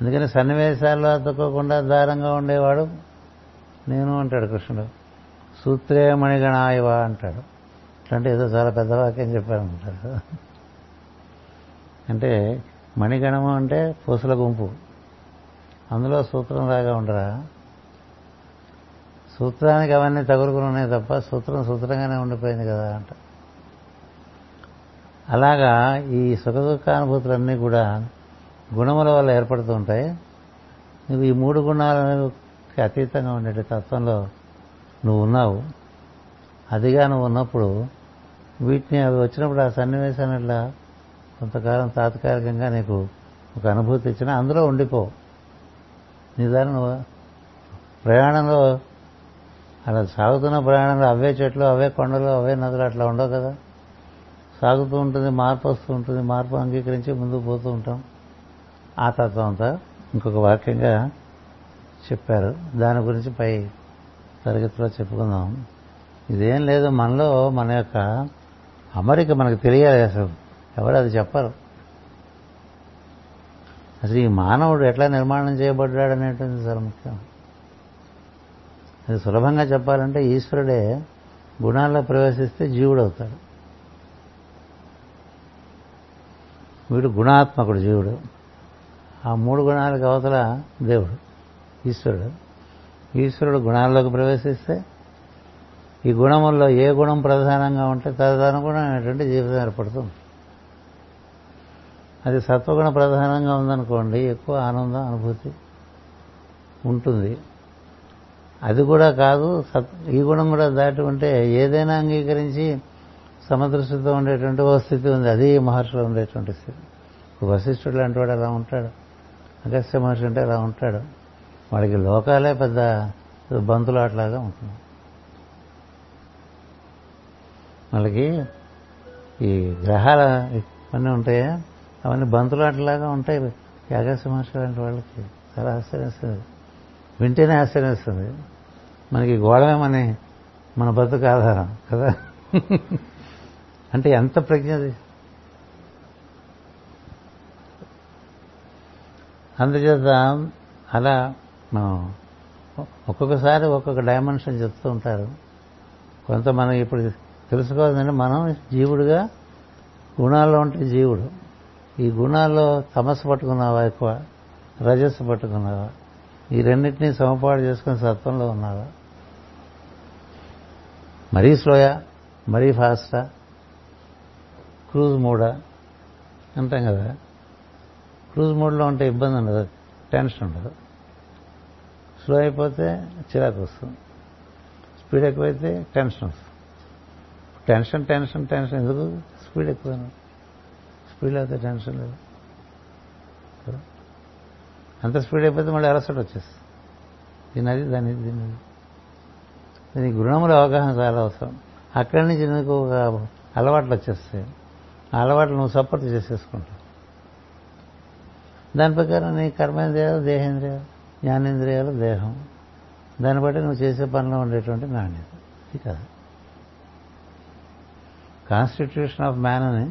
అందుకని సన్నివేశాల్లో అతుక్కోకుండా దారంగా ఉండేవాడు నేను అంటాడు కృష్ణుడు. సూత్రే మణిగణాయవ అంటాడు. అంటే ఏదో చాలా పెద్ద వాక్యం చెప్పారనుకుంటారు. అంటే మణిగణము అంటే పూసల గుంపు. అందులో సూత్రం లాగా ఉండరా? సూత్రానికి అవన్నీ తగులుకుని ఉన్నాయి తప్ప సూత్రం సూత్రంగానే ఉండిపోయింది కదా అంట. అలాగా ఈ సుఖ దుఃఖానుభూతులన్నీ కూడా గుణముల వల్ల ఏర్పడుతూ ఉంటాయి. నువ్వు ఈ మూడు గుణాలకి అతీతంగా ఉండే తత్వంలో నువ్వు ఉన్నావు. అదిగా నువ్వు ఉన్నప్పుడు వీటిని అవి వచ్చినప్పుడు ఆ సన్నివేశాన్ని ఇట్లా కొంతకాలం తాత్కాలికంగా నీకు ఒక అనుభూతి ఇచ్చినా అందులో ఉండిపో. నిదానం నువ్వు ప్రయాణంలో అలా సాగుతున్న ప్రయాణంలో అవే చెట్లు అవే కొండలు అవే నదులు అట్లా ఉండవు కదా. సాగుతూ ఉంటుంది మార్పు వస్తూ ఉంటుంది మార్పు అంగీకరించి ముందుకు పోతూ ఉంటాం. ఆ తత్వం అంతా ఇంకొక వాక్యంగా చెప్పారు. దాని గురించి పై తరగతిలో చెప్పుకుందాం. ఇదేం లేదు మనలో మన యొక్క అమరిక మనకు తెలియాలి అసలు. ఎవరు అది చెప్పరు. అసలు ఈ మానవుడు ఎట్లా నిర్మాణం చేయబడ్డాడు అనేటువంటిది చాలా ముఖ్యం. అది సులభంగా చెప్పాలంటే ఈశ్వరుడే గుణాల్లో ప్రవేశిస్తే జీవుడు అవుతాడు. వీడు గుణాత్మకుడు జీవుడు. ఆ మూడు గుణాలకు అవతల దేవుడు ఈశ్వరుడు. ఈశ్వరుడు గుణాల్లోకి ప్రవేశిస్తే ఈ గుణముల్లో ఏ గుణం ప్రధానంగా ఉంటే తదనుగుణమైనటువంటి జీవితం ఏర్పడుతుంది అది సత్వగుణ ప్రధానంగా ఉందనుకోండి ఎక్కువ ఆనందం అనుభూతి ఉంటుంది. అది కూడా కాదు సత్ ఈ గుణం కూడా దాటి ఉంటే ఏదైనా అంగీకరించి సమదృష్టితో ఉండేటువంటి ఓ స్థితి ఉంది. అది మహర్షిలో ఉండేటువంటి స్థితి. వశిష్ఠుడు లాంటి వాడు అలా ఉంటాడు. అగస్త్య మహర్షి అంటే అలా ఉంటాడు. వాడికి లోకాలే పెద్ద బంతులాట్లాగా ఉంటుంది. వాళ్ళకి ఈ గ్రహాల ఇవన్నీ ఉంటాయా? అవన్నీ బంతులాటలాగా ఉంటాయి. అగస్త్య మహర్షి లాంటి వాళ్ళకి చాలా ఆశ్చర్యస్తుంది వింటేనే ఆశ్చర్యస్తుంది మనకి గోళమేమని మన మన బతుకు ఆధారం కదా? అంటే ఎంత ప్రజ్ఞది అందుచేత అలా మనం ఒక్కొక్కసారి ఒక్కొక్క డైమెన్షన్ చెప్తూ ఉంటారు. కొంత మనం ఇప్పుడు తెలుసుకోవాలంటే మనం జీవుడుగా గుణాల్లో ఉంటే జీవుడు. ఈ గుణాల్లో తమస్సు పట్టుకున్నావా ఎక్కువ? రజస్సు పట్టుకున్నావా? ఈ రెండింటినీ సమపాడు చేసుకుని సత్వంలో ఉన్నావా? మరీ స్లోయా? మరీ ఫాస్టా? క్రూజ్ మూడా? అంటాం కదా. క్రూజ్ మోడ్లో ఉంటే ఇబ్బంది ఉండదు టెన్షన్ ఉండదు. స్లో అయిపోతే చిరాకు వస్తుంది. స్పీడ్ ఎక్కువైతే టెన్షన్ వస్తుంది. Tension tension tension. ఎందుకు? స్పీడ్ ఎక్కువ స్పీడ్ అయితే టెన్షన్ లేదు. అంత స్పీడ్ అయిపోతే మళ్ళీ అలసట వచ్చేస్తుంది. దీని అది దాని దీని దీనికి గుణముల అవగాహన చాలా అవసరం. అక్కడి నుంచి నీకు ఒక అలవాట్లు వచ్చేస్తాయి? ఆ అలవాట్లు నువ్వు సపోర్ట్ చేసేసుకుంటావు. దాని ప్రకారం నీ కర్మేంద్రియాలు దేహేంద్రియాలు జ్ఞానేంద్రియాలు దేహం. దాన్ని బట్టి నువ్వు చేసే పనిలో ఉండేటువంటి నాణ్యత. ఇది కదా కాన్స్టిట్యూషన్ ఆఫ్ మ్యాన్ అని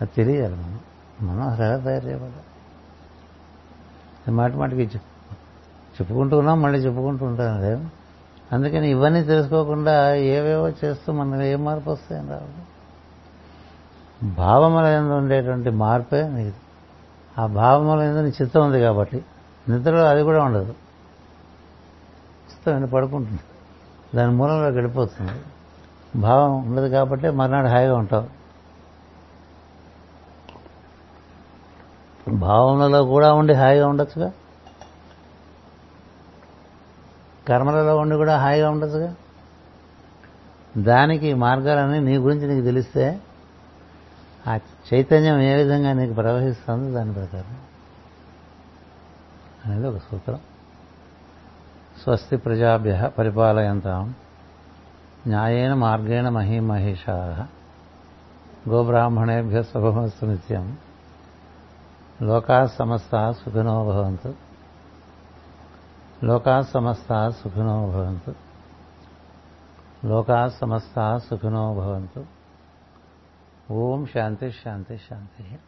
అది తెలియాలి మనం. మనం అసలు తయారు చేయబడాలి మాట మాటికి చెప్పుకుంటూ ఉన్నాం మళ్ళీ చెప్పుకుంటూ ఉంటాను లేదు అందుకని ఇవన్నీ తెలుసుకోకుండా ఏవేవో చేస్తూ మనకు ఏ మార్పు వస్తాయని రావు భావముల ఉండేటువంటి మార్పే నీకు ఆ భావముల నీ చిత్తం ఉంది కాబట్టి నిద్రలో అది కూడా ఉండదు. చిత్తం పడుకుంటుంది. దాని మూలంలో గడిపోతుంది భావం ఉండదు కాబట్టి మర్నాడు హాయిగా ఉంటావు. భావనలో కూడా ఉండి హాయిగా ఉండొచ్చుగా? కర్మలలో ఉండి కూడా హాయిగా ఉండొచ్చుగా? దానికి మార్గాలన్నీ నీ గురించి నీకు తెలిస్తే ఆ చైతన్యం ఏ విధంగా నీకు ప్రవహిస్తుందో దాని ప్రకారం. అనేది ఒక సూత్రం. స్వస్తి ప్రజాభ్య పరిపాలయంతాం. న్యాయేన మార్గేణ మహీమహేషా. గోబ్రాహ్మణేభ్య శుభమస్తు నిత్యం. లోకా సమస్త సుఖినో భవంతు. లోకా సమస్త సుఖినో భవంతు లోకా సమస్త సుఖినో భవంతు ఓం శాంతి శాంతి శాంతి